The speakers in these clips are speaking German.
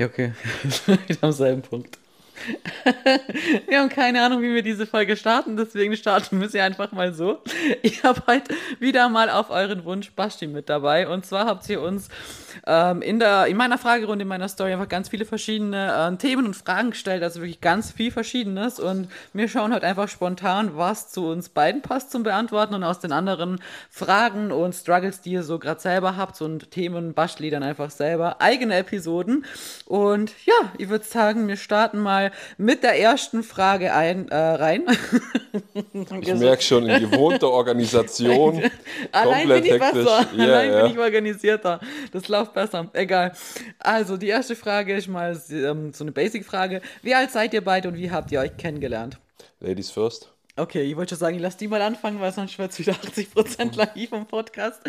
Ja, okay. Wieder am selben Punkt. wir haben keine Ahnung, wie wir diese Folge starten, deswegen starten wir sie einfach mal so. Ich habe heute wieder mal auf euren Wunsch Basti mit dabei. Und zwar habt ihr uns ähm, in, der, in meiner Fragerunde, in meiner Story einfach ganz viele verschiedene äh, Themen und Fragen gestellt, also wirklich ganz viel Verschiedenes. Und wir schauen heute einfach spontan, was zu uns beiden passt zum Beantworten und aus den anderen Fragen und Struggles, die ihr so gerade selber habt und Themen Basti dann einfach selber eigene Episoden. Und ja, ich würde sagen, wir starten mal mit der ersten Frage ein, äh, rein. ich merke schon, in gewohnter Organisation. Allein bin ich hektisch. besser. Ja, Allein ja. bin ich organisierter. Das läuft besser. Egal. Also, die erste Frage ist mal ähm, so eine Basic-Frage. Wie alt seid ihr beide und wie habt ihr euch kennengelernt? Ladies first. Okay, ich wollte schon sagen, ich lasse die mal anfangen, weil sonst wird es wieder 80% lang vom Podcast.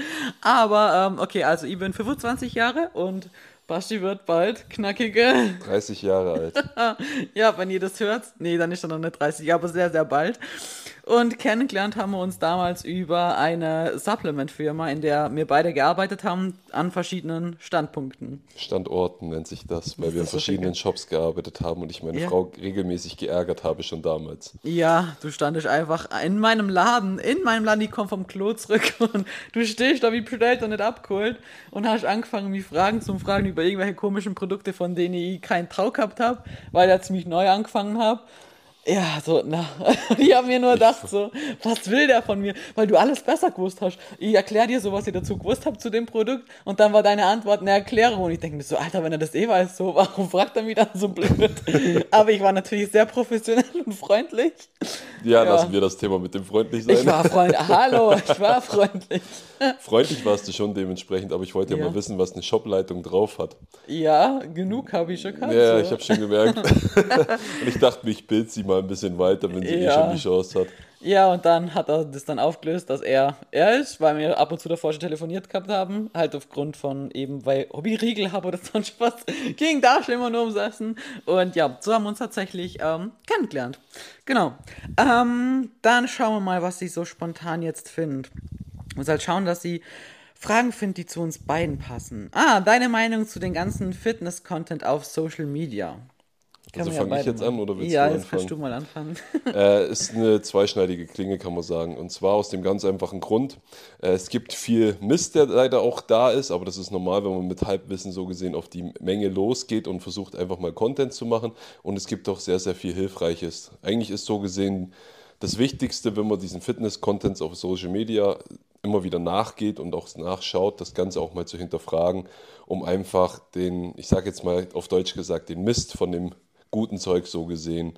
Aber, ähm, okay, also ich bin 25 Jahre und Basti wird bald knackige 30 Jahre alt. ja, wenn ihr das hört, nee, dann ist er noch nicht 30, aber sehr, sehr bald. Und kennengelernt haben wir uns damals über eine Supplement-Firma, in der wir beide gearbeitet haben, an verschiedenen Standpunkten. Standorten nennt sich das, weil das wir in verschiedenen so Shops gearbeitet haben und ich meine ja. Frau regelmäßig geärgert habe schon damals. Ja, du standest einfach in meinem Laden, in meinem Laden, ich komme vom Klo zurück und du stehst da wie bestellt und nicht abgeholt und hast angefangen, mich Fragen zu fragen über irgendwelche komischen Produkte, von denen ich keinen Trau gehabt habe, weil ich ziemlich neu angefangen habe. Ja, so, na, ich habe mir nur gedacht, so, was will der von mir? Weil du alles besser gewusst hast. Ich erkläre dir so, was ich dazu gewusst habe zu dem Produkt und dann war deine Antwort eine Erklärung und ich denke mir so, Alter, wenn er das eh weiß, so, warum fragt er mich dann so blöd? Aber ich war natürlich sehr professionell und freundlich. Ja, ja. lassen wir das Thema mit dem freundlich sein. Ich war freundlich, hallo, ich war freundlich. freundlich warst du schon dementsprechend, aber ich wollte ja, ja mal wissen, was eine Shopleitung drauf hat. Ja, genug habe ich schon gehabt. Ja, so. ich habe schon gemerkt. und ich dachte mir, ich bild sie mal mal ein bisschen weiter, wenn sie ja. eh schon die Chance hat. Ja, und dann hat er das dann aufgelöst, dass er er ist, weil wir ab und zu davor schon telefoniert gehabt haben, halt aufgrund von eben, weil Hobby-Riegel habe oder sonst was, ging da schon immer nur ums Essen. Und ja, so haben wir uns tatsächlich ähm, kennengelernt. Genau. Ähm, dann schauen wir mal, was sie so spontan jetzt findet. Muss halt schauen, dass sie Fragen findet, die zu uns beiden passen. Ah, deine Meinung zu den ganzen Fitness-Content auf Social Media. Kann also fange ja ich jetzt an oder willst ja, du anfangen? Ja, jetzt kannst du mal anfangen. äh, ist eine zweischneidige Klinge, kann man sagen. Und zwar aus dem ganz einfachen Grund. Äh, es gibt viel Mist, der leider auch da ist, aber das ist normal, wenn man mit Halbwissen so gesehen auf die Menge losgeht und versucht einfach mal Content zu machen. Und es gibt auch sehr, sehr viel Hilfreiches. Eigentlich ist so gesehen das Wichtigste, wenn man diesen Fitness-Contents auf Social Media immer wieder nachgeht und auch nachschaut, das Ganze auch mal zu hinterfragen, um einfach den, ich sage jetzt mal auf Deutsch gesagt, den Mist von dem guten Zeug so gesehen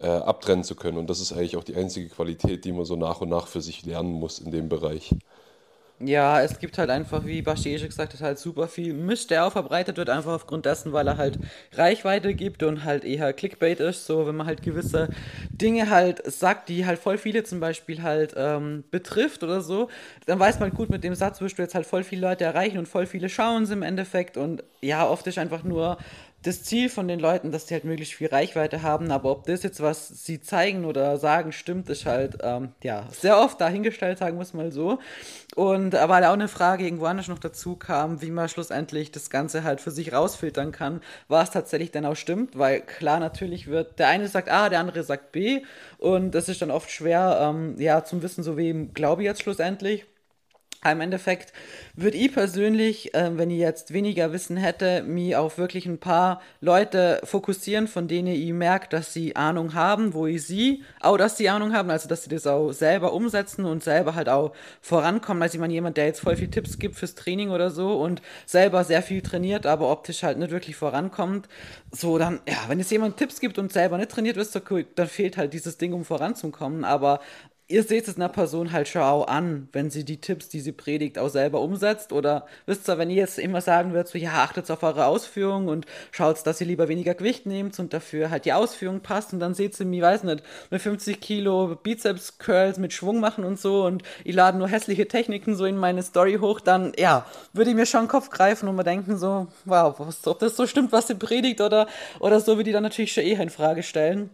äh, abtrennen zu können. Und das ist eigentlich auch die einzige Qualität, die man so nach und nach für sich lernen muss in dem Bereich. Ja, es gibt halt einfach, wie Basti gesagt hat, halt super viel Mist, der auch verbreitet wird, einfach aufgrund dessen, weil er halt Reichweite gibt und halt eher Clickbait ist, so wenn man halt gewisse Dinge halt sagt, die halt voll viele zum Beispiel halt ähm, betrifft oder so, dann weiß man gut, mit dem Satz wirst du jetzt halt voll viele Leute erreichen und voll viele schauen sie im Endeffekt und ja, oft ist einfach nur das Ziel von den Leuten, dass sie halt möglichst viel Reichweite haben, aber ob das jetzt, was sie zeigen oder sagen, stimmt, ist halt, ähm, ja, sehr oft dahingestellt, sagen wir es mal so. Und aber auch eine Frage irgendwo anders noch dazu kam, wie man schlussendlich das Ganze halt für sich rausfiltern kann, was tatsächlich denn auch stimmt, weil klar, natürlich wird, der eine sagt A, der andere sagt B und das ist dann oft schwer, ähm, ja, zum Wissen, so wem glaube ich jetzt schlussendlich. Im Endeffekt würde ich persönlich, äh, wenn ich jetzt weniger Wissen hätte, mich auf wirklich ein paar Leute fokussieren, von denen ich merke, dass sie Ahnung haben, wo ich sie, auch dass sie Ahnung haben, also dass sie das auch selber umsetzen und selber halt auch vorankommen. Also ich meine, jemand, der jetzt voll viel Tipps gibt fürs Training oder so und selber sehr viel trainiert, aber optisch halt nicht wirklich vorankommt, so dann, ja, wenn jetzt jemand Tipps gibt und selber nicht trainiert, ist dann fehlt halt dieses Ding, um voranzukommen, aber ihr seht es einer Person halt schon auch an, wenn sie die Tipps, die sie predigt, auch selber umsetzt. Oder wisst ihr, wenn ihr jetzt immer sagen würdet, so, ja, achtet auf eure Ausführungen und schaut, dass ihr lieber weniger Gewicht nehmt und dafür halt die Ausführung passt und dann seht ihr mich, weiß nicht, mit 50 Kilo Bizeps-Curls mit Schwung machen und so und ich lade nur hässliche Techniken so in meine Story hoch, dann, ja, würde ich mir schon den Kopf greifen und mir denken so, wow, was, ob das so stimmt, was sie predigt oder, oder so, würde ich dann natürlich schon eher in Frage stellen.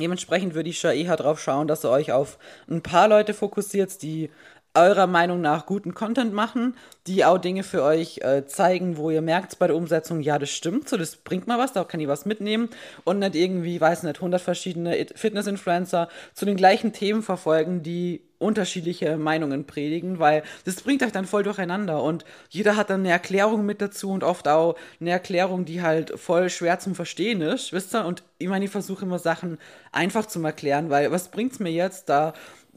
Dementsprechend würde ich schon eher drauf schauen, dass ihr euch auf ein paar Leute fokussiert, die eurer Meinung nach guten Content machen, die auch Dinge für euch äh, zeigen, wo ihr merkt bei der Umsetzung, ja, das stimmt, so, das bringt mal was, da kann ich was mitnehmen und nicht irgendwie, weiß nicht, 100 verschiedene Fitness-Influencer zu den gleichen Themen verfolgen, die unterschiedliche Meinungen predigen, weil das bringt euch dann voll durcheinander und jeder hat dann eine Erklärung mit dazu und oft auch eine Erklärung, die halt voll schwer zum Verstehen ist, wisst ihr? Und ich meine, ich versuche immer Sachen einfach zu erklären, weil was bringt's mir jetzt da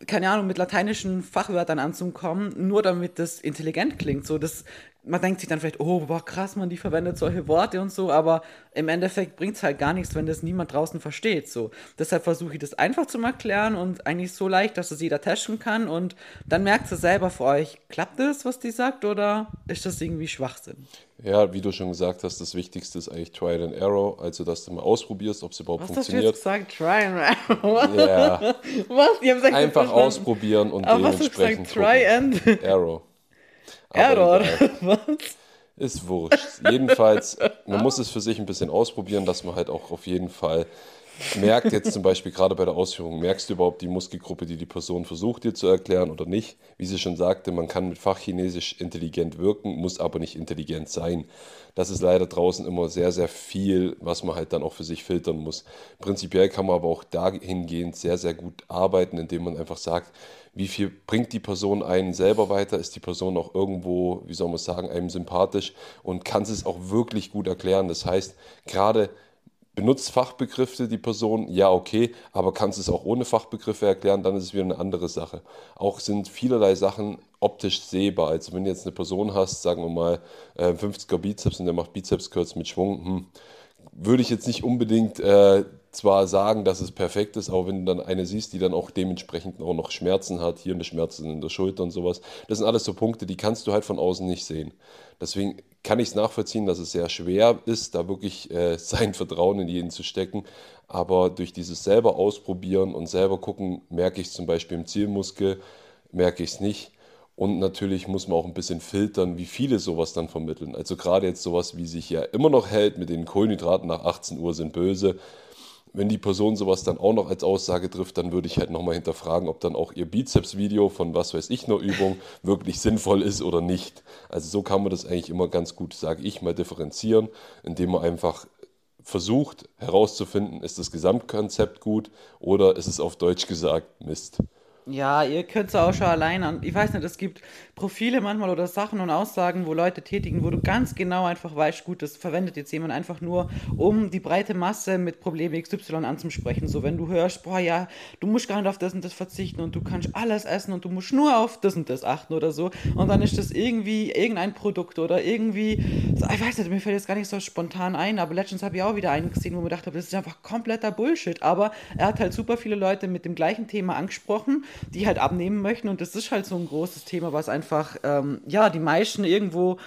keine Ahnung, mit lateinischen Fachwörtern anzukommen, nur damit das intelligent klingt. So, das, man denkt sich dann vielleicht, oh, boah, krass, man, die verwendet solche Worte und so, aber im Endeffekt bringt es halt gar nichts, wenn das niemand draußen versteht. So. Deshalb versuche ich das einfach zu erklären und eigentlich so leicht, dass es jeder testen kann und dann merkt ihr selber für euch, klappt das, was die sagt, oder ist das irgendwie Schwachsinn? Ja, wie du schon gesagt hast, das Wichtigste ist eigentlich Try and Error, also dass du mal ausprobierst, ob es überhaupt was funktioniert. Was hast du jetzt gesagt? Try and Error? Ja. was? Die haben gesagt, Einfach ausprobieren und Aber dementsprechend was hast du gesagt? Try and Error. Error. was? Ist wurscht. Jedenfalls, man muss es für sich ein bisschen ausprobieren, dass man halt auch auf jeden Fall merkt jetzt zum Beispiel gerade bei der Ausführung, merkst du überhaupt die Muskelgruppe, die die Person versucht dir zu erklären oder nicht? Wie sie schon sagte, man kann mit Fachchinesisch intelligent wirken, muss aber nicht intelligent sein. Das ist leider draußen immer sehr, sehr viel, was man halt dann auch für sich filtern muss. Prinzipiell kann man aber auch dahingehend sehr, sehr gut arbeiten, indem man einfach sagt, wie viel bringt die Person einen selber weiter, ist die Person auch irgendwo, wie soll man sagen, einem sympathisch und kann es auch wirklich gut erklären. Das heißt, gerade benutzt Fachbegriffe die Person, ja okay, aber kannst es auch ohne Fachbegriffe erklären, dann ist es wieder eine andere Sache. Auch sind vielerlei Sachen optisch sehbar. Also wenn du jetzt eine Person hast, sagen wir mal 50er äh, Bizeps und der macht Bizeps mit Schwung, hm, würde ich jetzt nicht unbedingt äh, zwar sagen, dass es perfekt ist, aber wenn du dann eine siehst, die dann auch dementsprechend auch noch Schmerzen hat, hier eine Schmerzen in der Schulter und sowas, das sind alles so Punkte, die kannst du halt von außen nicht sehen. Deswegen kann ich es nachvollziehen, dass es sehr schwer ist, da wirklich äh, sein Vertrauen in jeden zu stecken. Aber durch dieses selber ausprobieren und selber gucken, merke ich es zum Beispiel im Zielmuskel, merke ich es nicht. Und natürlich muss man auch ein bisschen filtern, wie viele sowas dann vermitteln. Also gerade jetzt sowas, wie sich ja immer noch hält mit den Kohlenhydraten nach 18 Uhr sind böse wenn die Person sowas dann auch noch als Aussage trifft, dann würde ich halt nochmal hinterfragen, ob dann auch ihr Bizeps-Video von was weiß ich einer Übung wirklich sinnvoll ist oder nicht. Also so kann man das eigentlich immer ganz gut, sage ich mal, differenzieren, indem man einfach versucht herauszufinden, ist das Gesamtkonzept gut oder ist es auf Deutsch gesagt Mist. Ja, ihr könnt es auch schon allein an. Ich weiß nicht, es gibt Profile manchmal oder Sachen und Aussagen, wo Leute tätigen, wo du ganz genau einfach weißt, gut, das verwendet jetzt jemand einfach nur, um die breite Masse mit Problem XY anzusprechen. So, wenn du hörst, boah, ja, du musst gar nicht auf das und das verzichten und du kannst alles essen und du musst nur auf das und das achten oder so. Und dann ist das irgendwie irgendein Produkt oder irgendwie, ich weiß nicht, mir fällt jetzt gar nicht so spontan ein, aber letztens habe ich auch wieder einen gesehen, wo mir gedacht habe, das ist einfach kompletter Bullshit. Aber er hat halt super viele Leute mit dem gleichen Thema angesprochen die halt abnehmen möchten. Und das ist halt so ein großes Thema, was einfach, ähm, ja, die meisten irgendwo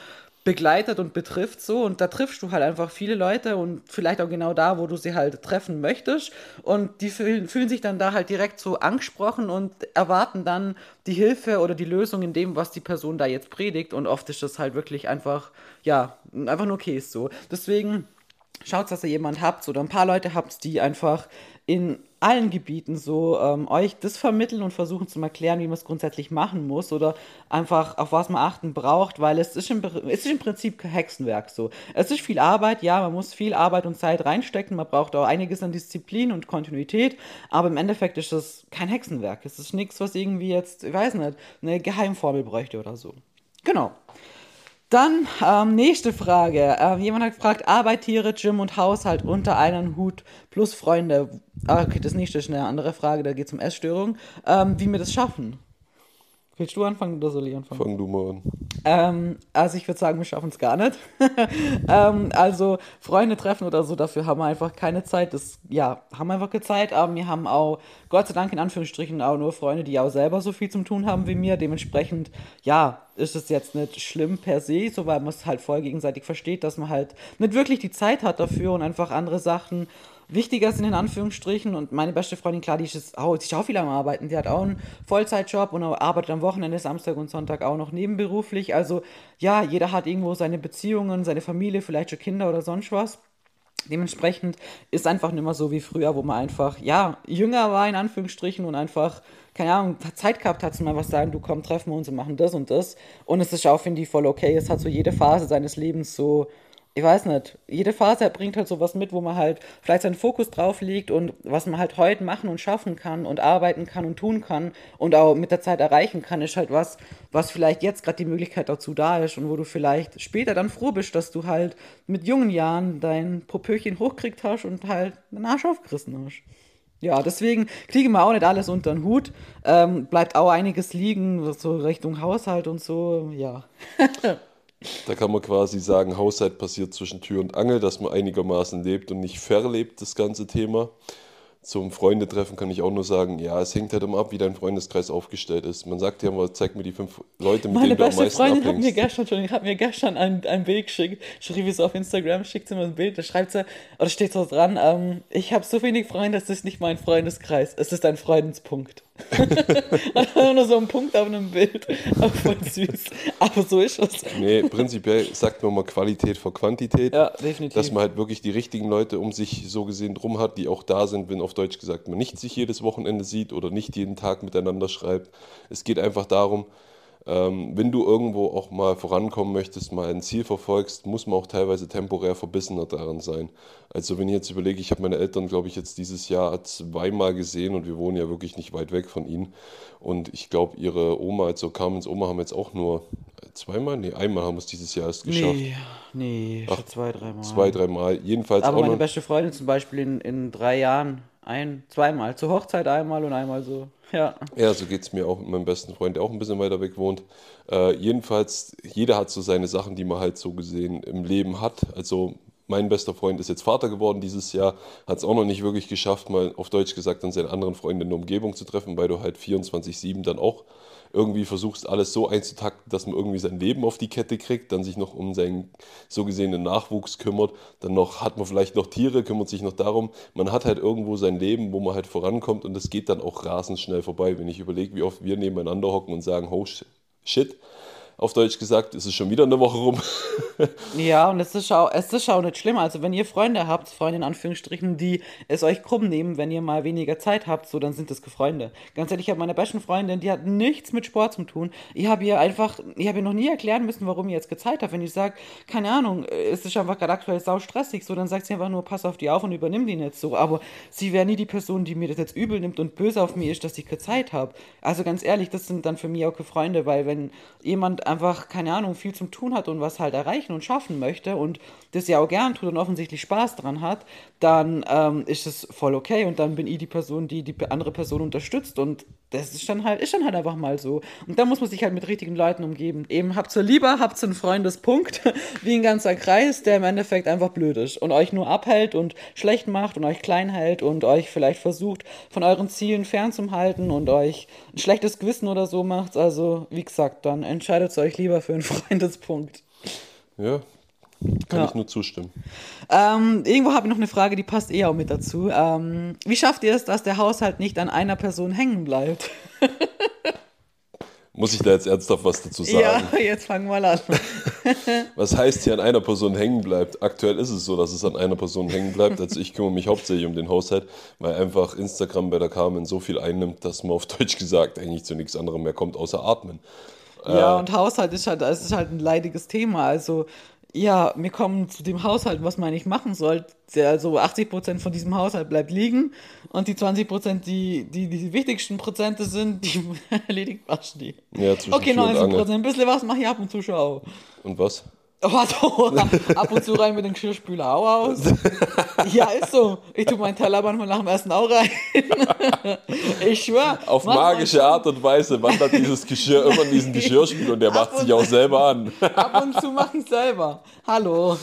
begleitet und betrifft so und da triffst du halt einfach viele Leute und vielleicht auch genau da, wo du sie halt treffen möchtest und die fühlen, fühlen sich dann da halt direkt so angesprochen und erwarten dann die Hilfe oder die Lösung in dem, was die Person da jetzt predigt und oft ist das halt wirklich einfach, ja, einfach nur Käse so. Deswegen schaut, dass ihr jemand habt oder ein paar Leute habt, die einfach in allen Gebieten so ähm, euch das vermitteln und versuchen zu erklären, wie man es grundsätzlich machen muss oder einfach auf was man achten braucht, weil es ist, im, es ist im Prinzip Hexenwerk so. Es ist viel Arbeit, ja, man muss viel Arbeit und Zeit reinstecken, man braucht auch einiges an Disziplin und Kontinuität, aber im Endeffekt ist das kein Hexenwerk. Es ist nichts, was irgendwie jetzt, ich weiß nicht, eine Geheimformel bräuchte oder so. Genau. Dann ähm, nächste Frage. Ähm, jemand hat gefragt, Arbeit, Tiere, Gym und Haushalt unter einem Hut plus Freunde. Ah, okay, das nächste ist eine andere Frage, da geht es um Essstörung. Ähm, wie wir das schaffen. Willst du anfangen oder soll ich anfangen? Fang du mal an. Ähm, also ich würde sagen, wir schaffen es gar nicht. ähm, also Freunde treffen oder so, dafür haben wir einfach keine Zeit. Das, ja, haben wir einfach keine Zeit, aber wir haben auch, Gott sei Dank in Anführungsstrichen, auch nur Freunde, die auch selber so viel zum tun haben wie mir. Dementsprechend, ja, ist es jetzt nicht schlimm per se, so weil man es halt voll gegenseitig versteht, dass man halt nicht wirklich die Zeit hat dafür und einfach andere Sachen wichtiger sind in Anführungsstrichen. Und meine beste Freundin, klar, die ist, auch, auch viel am Arbeiten. Die hat auch einen Vollzeitjob und arbeitet am Wochenende, Samstag und Sonntag auch noch nebenberuflich. Also ja, jeder hat irgendwo seine Beziehungen, seine Familie, vielleicht schon Kinder oder sonst was. Dementsprechend ist einfach nicht mehr so wie früher, wo man einfach, ja, jünger war in Anführungsstrichen und einfach, keine Ahnung, Zeit gehabt hat, zu mal was sagen, du komm, treffen wir uns und machen das und das. Und es ist auch, finde ich, voll okay. Es hat so jede Phase seines Lebens so ich weiß nicht, jede Phase bringt halt sowas mit, wo man halt vielleicht seinen Fokus drauf legt und was man halt heute machen und schaffen kann und arbeiten kann und tun kann und auch mit der Zeit erreichen kann, ist halt was, was vielleicht jetzt gerade die Möglichkeit dazu da ist und wo du vielleicht später dann froh bist, dass du halt mit jungen Jahren dein Popöchen hochkriegt hast und halt den Arsch aufgerissen hast. Ja, deswegen kriegen wir auch nicht alles unter den Hut. Ähm, bleibt auch einiges liegen, so Richtung Haushalt und so, ja. Da kann man quasi sagen, Haushalt passiert zwischen Tür und Angel, dass man einigermaßen lebt und nicht verlebt, das ganze Thema. Zum Freundetreffen kann ich auch nur sagen, ja, es hängt halt immer ab, wie dein Freundeskreis aufgestellt ist. Man sagt ja immer, zeig mir die fünf Leute, mit Meine denen du am beste meisten Freundin hat abhängst. mir gestern schon, hat mir gestern ein, ein Bild geschickt, schrieb so auf Instagram, schickt sie mir ein Bild, da schreibt sie, oder steht so dran, ähm, ich habe so wenig Freunde, es ist nicht mein Freundeskreis, es ist ein Freundenspunkt. nur so ein Punkt auf einem Bild, auch voll süß, aber so ist es. Nee, prinzipiell sagt man mal Qualität vor Quantität. Ja, definitiv. Dass man halt wirklich die richtigen Leute um sich so gesehen drum hat, die auch da sind, wenn auf Deutsch gesagt man nicht sich jedes Wochenende sieht oder nicht jeden Tag miteinander schreibt. Es geht einfach darum, wenn du irgendwo auch mal vorankommen möchtest, mal ein Ziel verfolgst, muss man auch teilweise temporär verbissener daran sein. Also wenn ich jetzt überlege, ich habe meine Eltern, glaube ich, jetzt dieses Jahr zweimal gesehen und wir wohnen ja wirklich nicht weit weg von ihnen. Und ich glaube, ihre Oma, also Carmens Oma, haben jetzt auch nur zweimal, nee, einmal haben wir es dieses Jahr erst geschafft. Nee, nee, schon zwei, dreimal. Zwei, dreimal. Jedenfalls Aber meine beste Freundin zum Beispiel in, in drei Jahren ein, zweimal, zur Hochzeit einmal und einmal so, ja. Ja, so geht es mir auch mit meinem besten Freund, der auch ein bisschen weiter weg wohnt. Äh, jedenfalls, jeder hat so seine Sachen, die man halt so gesehen im Leben hat. Also mein bester Freund ist jetzt Vater geworden dieses Jahr, hat es auch noch nicht wirklich geschafft, mal auf Deutsch gesagt, an seinen anderen Freunden in der Umgebung zu treffen, weil du halt 24-7 dann auch irgendwie versuchst, alles so einzutakten, dass man irgendwie sein Leben auf die Kette kriegt, dann sich noch um seinen so gesehenen Nachwuchs kümmert, dann noch hat man vielleicht noch Tiere, kümmert sich noch darum. Man hat halt irgendwo sein Leben, wo man halt vorankommt und das geht dann auch rasend schnell vorbei. Wenn ich überlege, wie oft wir nebeneinander hocken und sagen, oh shit, auf Deutsch gesagt, ist es schon wieder eine Woche rum. Ja, und es ist auch, es ist auch nicht schlimm. Also wenn ihr Freunde habt, Freunde in Anführungsstrichen, die es euch krumm nehmen, wenn ihr mal weniger Zeit habt, so dann sind das Freunde. Ganz ehrlich, ich habe meine besten Freundin, die hat nichts mit Sport zu tun. Ich habe ihr einfach, ich habe ihr noch nie erklären müssen, warum ihr jetzt Zeit habt. Wenn ich sage, keine Ahnung, es ist einfach gerade aktuell sau stressig, so dann sagt sie einfach nur, pass auf die auf und übernimm die nicht so. Aber sie wäre nie die Person, die mir das jetzt übel nimmt und böse auf mich ist, dass ich Zeit habe. Also ganz ehrlich, das sind dann für mich auch Freunde, weil wenn jemand einfach, keine Ahnung, viel zum tun hat und was halt erreichen und schaffen möchte und das ja auch gern tut und offensichtlich Spaß dran hat, dann ähm, ist es voll okay und dann bin ich die Person, die die andere Person unterstützt und das ist dann halt, ist dann halt einfach mal so. Und da muss man sich halt mit richtigen Leuten umgeben. Eben habt ihr lieber, habt ihr einen Freundespunkt, wie ein ganzer Kreis, der im Endeffekt einfach blöd ist und euch nur abhält und schlecht macht und euch klein hält und euch vielleicht versucht, von euren Zielen fernzuhalten und euch ein schlechtes Gewissen oder so macht. Also, wie gesagt, dann entscheidet euch lieber für einen Freundespunkt. Ja, kann Ja. ich nur zustimmen. Ähm, irgendwo habe ich noch eine Frage, die passt eh auch mit dazu. Ähm, wie schafft ihr es, dass der Haushalt nicht an einer Person hängen bleibt? Muss ich da jetzt ernsthaft was dazu sagen? Ja, jetzt fangen wir mal an. Was heißt hier an einer Person hängen bleibt? Aktuell ist es so, dass es an einer Person hängen bleibt. Also ich kümmere mich hauptsächlich um den Haushalt, weil einfach Instagram bei der Carmen so viel einnimmt, dass man auf Deutsch gesagt eigentlich zu nichts anderem mehr kommt, außer atmen. Ja, und Haushalt ist halt, ist halt ein leidiges Thema. Also, ja, wir kommen zu dem Haushalt, was man nicht machen soll. Also 80% von diesem Haushalt bleibt liegen und die 20%, die die, die wichtigsten Prozente sind, die erledigt waschen die. Ja, zwischen Okay, Tür und 90%. Angel. Ein bisschen was mache ich ab und zu schon auch. Und was? Warte, ab und zu rein mit dem Geschirrspüler auch aus. Ja, ist so. Ich tue meinen Teller manchmal nach dem Essen auch rein. Ich schwör. Auf magische Art und Weise wandert dieses Geschirr immer in diesen Geschirrspül und der macht und- sich auch selber an. Ab und zu mache ich selber. Hallo.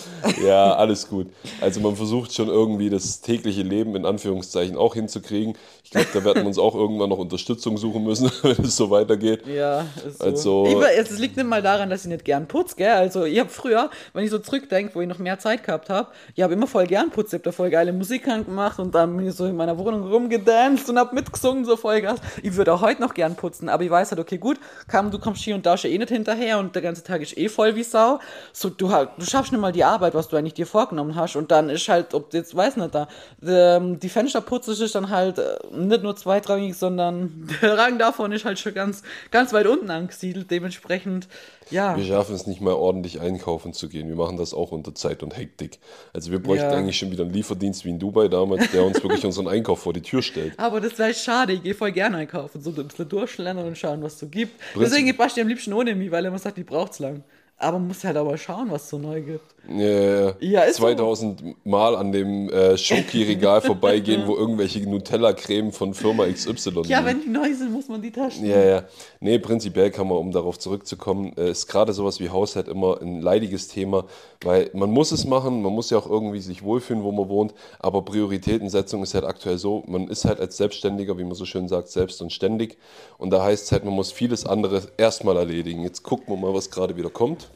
Ja, alles gut. Also man versucht schon irgendwie das tägliche Leben in Anführungszeichen auch hinzukriegen. Ich glaube, da werden wir uns auch irgendwann noch Unterstützung suchen müssen, wenn es so weitergeht. Ja, ist so. Also- es liegt nicht mal daran, dass ich nicht gern putze, gell? Also, ich habe früher, wenn ich so zurückdenke, wo ich noch mehr Zeit gehabt habe, ich habe immer voll gern putzt, ich habe da voll geile Musik gemacht und dann bin ich so in meiner Wohnung rumgedanced und habe mitgesungen, so voll Gas. Ich würde auch heute noch gern putzen, aber ich weiß halt, okay, gut, kam, du kommst hier und da schon eh nicht hinterher und der ganze Tag ist eh voll wie Sau. So, du, du schaffst nicht mal die Arbeit, was du eigentlich dir vorgenommen hast und dann ist halt, ob jetzt, weiß nicht, da, die, die Fensterputze ist dann halt äh, nicht nur zweitrangig, sondern der Rang davon ist halt schon ganz, ganz weit unten angesiedelt, dementsprechend ja. Wir schaffen es nicht mal ordentlich einkaufen zu gehen. Wir machen das auch unter Zeit und Hektik. Also wir bräuchten ja. eigentlich schon wieder einen Lieferdienst wie in Dubai damals, der uns wirklich unseren Einkauf vor die Tür stellt. Aber das wäre schade. Ich gehe voll gerne einkaufen. So ein bisschen durchschlendern und schauen, was es so gibt. Prinzip Deswegen passt ihr am liebsten ohne mich, weil er immer sagt, die braucht es lang. Aber man muss halt aber schauen, was es so neu gibt. Ja, ja, 2000 so. Mal an dem äh, Schoki-Regal vorbeigehen, wo irgendwelche Nutella-Creme von Firma XY Ja, liegen. wenn die neu sind, muss man die Taschen. Ja, ja. Nee, prinzipiell kann man, um darauf zurückzukommen, äh, ist gerade sowas wie Haushalt immer ein leidiges Thema, weil man muss es machen, man muss ja auch irgendwie sich wohlfühlen, wo man wohnt, aber Prioritätensetzung ist halt aktuell so, man ist halt als Selbstständiger, wie man so schön sagt, selbst und ständig und da heißt es halt, man muss vieles andere erstmal erledigen. Jetzt gucken wir mal, was gerade wieder kommt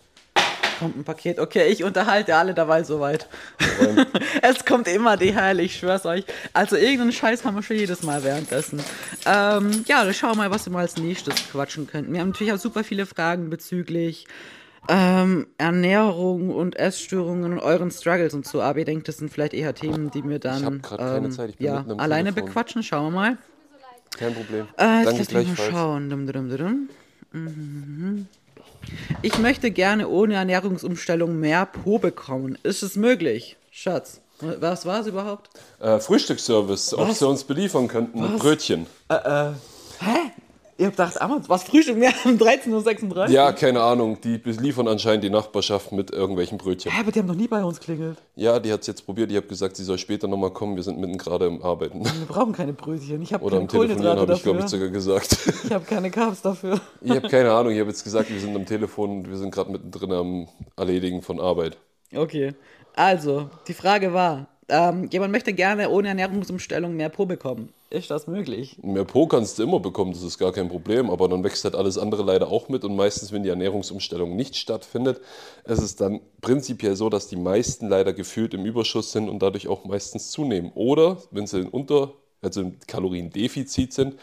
kommt ein Paket. Okay, ich unterhalte alle dabei soweit. es kommt immer die Heil, ich schwör's euch. Also irgendeinen Scheiß haben wir schon jedes Mal währenddessen. Ähm, ja, dann schauen wir mal, was wir mal als nächstes quatschen könnten. Wir haben natürlich auch super viele Fragen bezüglich ähm, Ernährung und Essstörungen und euren Struggles und so. Aber ich denke, das sind vielleicht eher Themen, die wir dann ähm, ja, alleine Telefon. bequatschen. Schauen wir mal. Kein Problem. Äh, Danke lass mich mal schauen. Dum, dum, dum, mhm. Ich möchte gerne ohne Ernährungsumstellung mehr Po bekommen. Ist es möglich, Schatz? Was war es überhaupt? Äh, Frühstücksservice, ob sie uns beliefern könnten Was? mit Brötchen. Äh, äh, hä? Ihr habt gedacht, ah, was Frühstück mehr um 13.36 Uhr? Ja, keine Ahnung. Die beliefern anscheinend die Nachbarschaft mit irgendwelchen Brötchen. Hä, aber die haben noch nie bei uns klingelt. Ja, die hat es jetzt probiert. Ich habe gesagt, sie soll später nochmal kommen. Wir sind mitten gerade im Arbeiten. Wir brauchen keine Brötchen. Ich Oder am Telefonieren habe ich, glaube ich, sogar gesagt. Ich habe keine Carbs dafür. Ich habe keine Ahnung. Ich habe jetzt gesagt, wir sind am Telefon und wir sind gerade mittendrin am Erledigen von Arbeit. Okay. Also, die Frage war, ähm, jemand möchte gerne ohne Ernährungsumstellung mehr Po bekommen. Ist das möglich? Mehr Po kannst du immer bekommen, das ist gar kein Problem, aber dann wächst halt alles andere leider auch mit und meistens, wenn die Ernährungsumstellung nicht stattfindet, ist es dann prinzipiell so, dass die meisten leider gefühlt im Überschuss sind und dadurch auch meistens zunehmen. Oder wenn sie in Unter, also im Kaloriendefizit sind,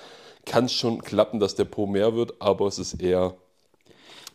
kann es schon klappen, dass der Po mehr wird, aber es ist eher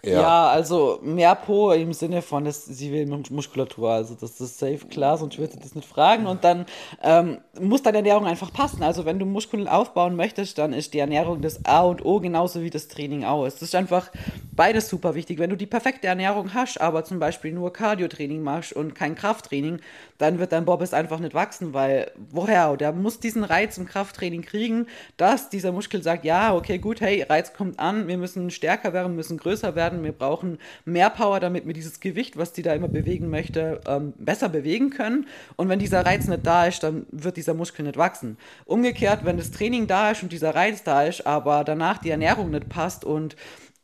ja. ja. also mehr Po im Sinne von, dass sie will Muskulatur, also das ist safe klar, sonst würde sie das nicht fragen. Und dann ähm, muss deine Ernährung einfach passen. Also wenn du Muskeln aufbauen möchtest, dann ist die Ernährung das A und O genauso wie das Training auch. Es ist einfach beides super wichtig. Wenn du die perfekte Ernährung hast, aber zum Beispiel nur Cardio-Training machst und kein Krafttraining, dann wird dein Bobbes einfach nicht wachsen, weil woher? Der muss diesen Reiz im Krafttraining kriegen, dass dieser Muskel sagt, ja, okay, gut, hey, Reiz kommt an, wir müssen stärker werden, müssen größer werden werden. Wir brauchen mehr Power, damit wir dieses Gewicht, was die da immer bewegen möchte, ähm, besser bewegen können. Und wenn dieser Reiz nicht da ist, dann wird dieser Muskel nicht wachsen. Umgekehrt, wenn das Training da ist und dieser Reiz da ist, aber danach die Ernährung nicht passt und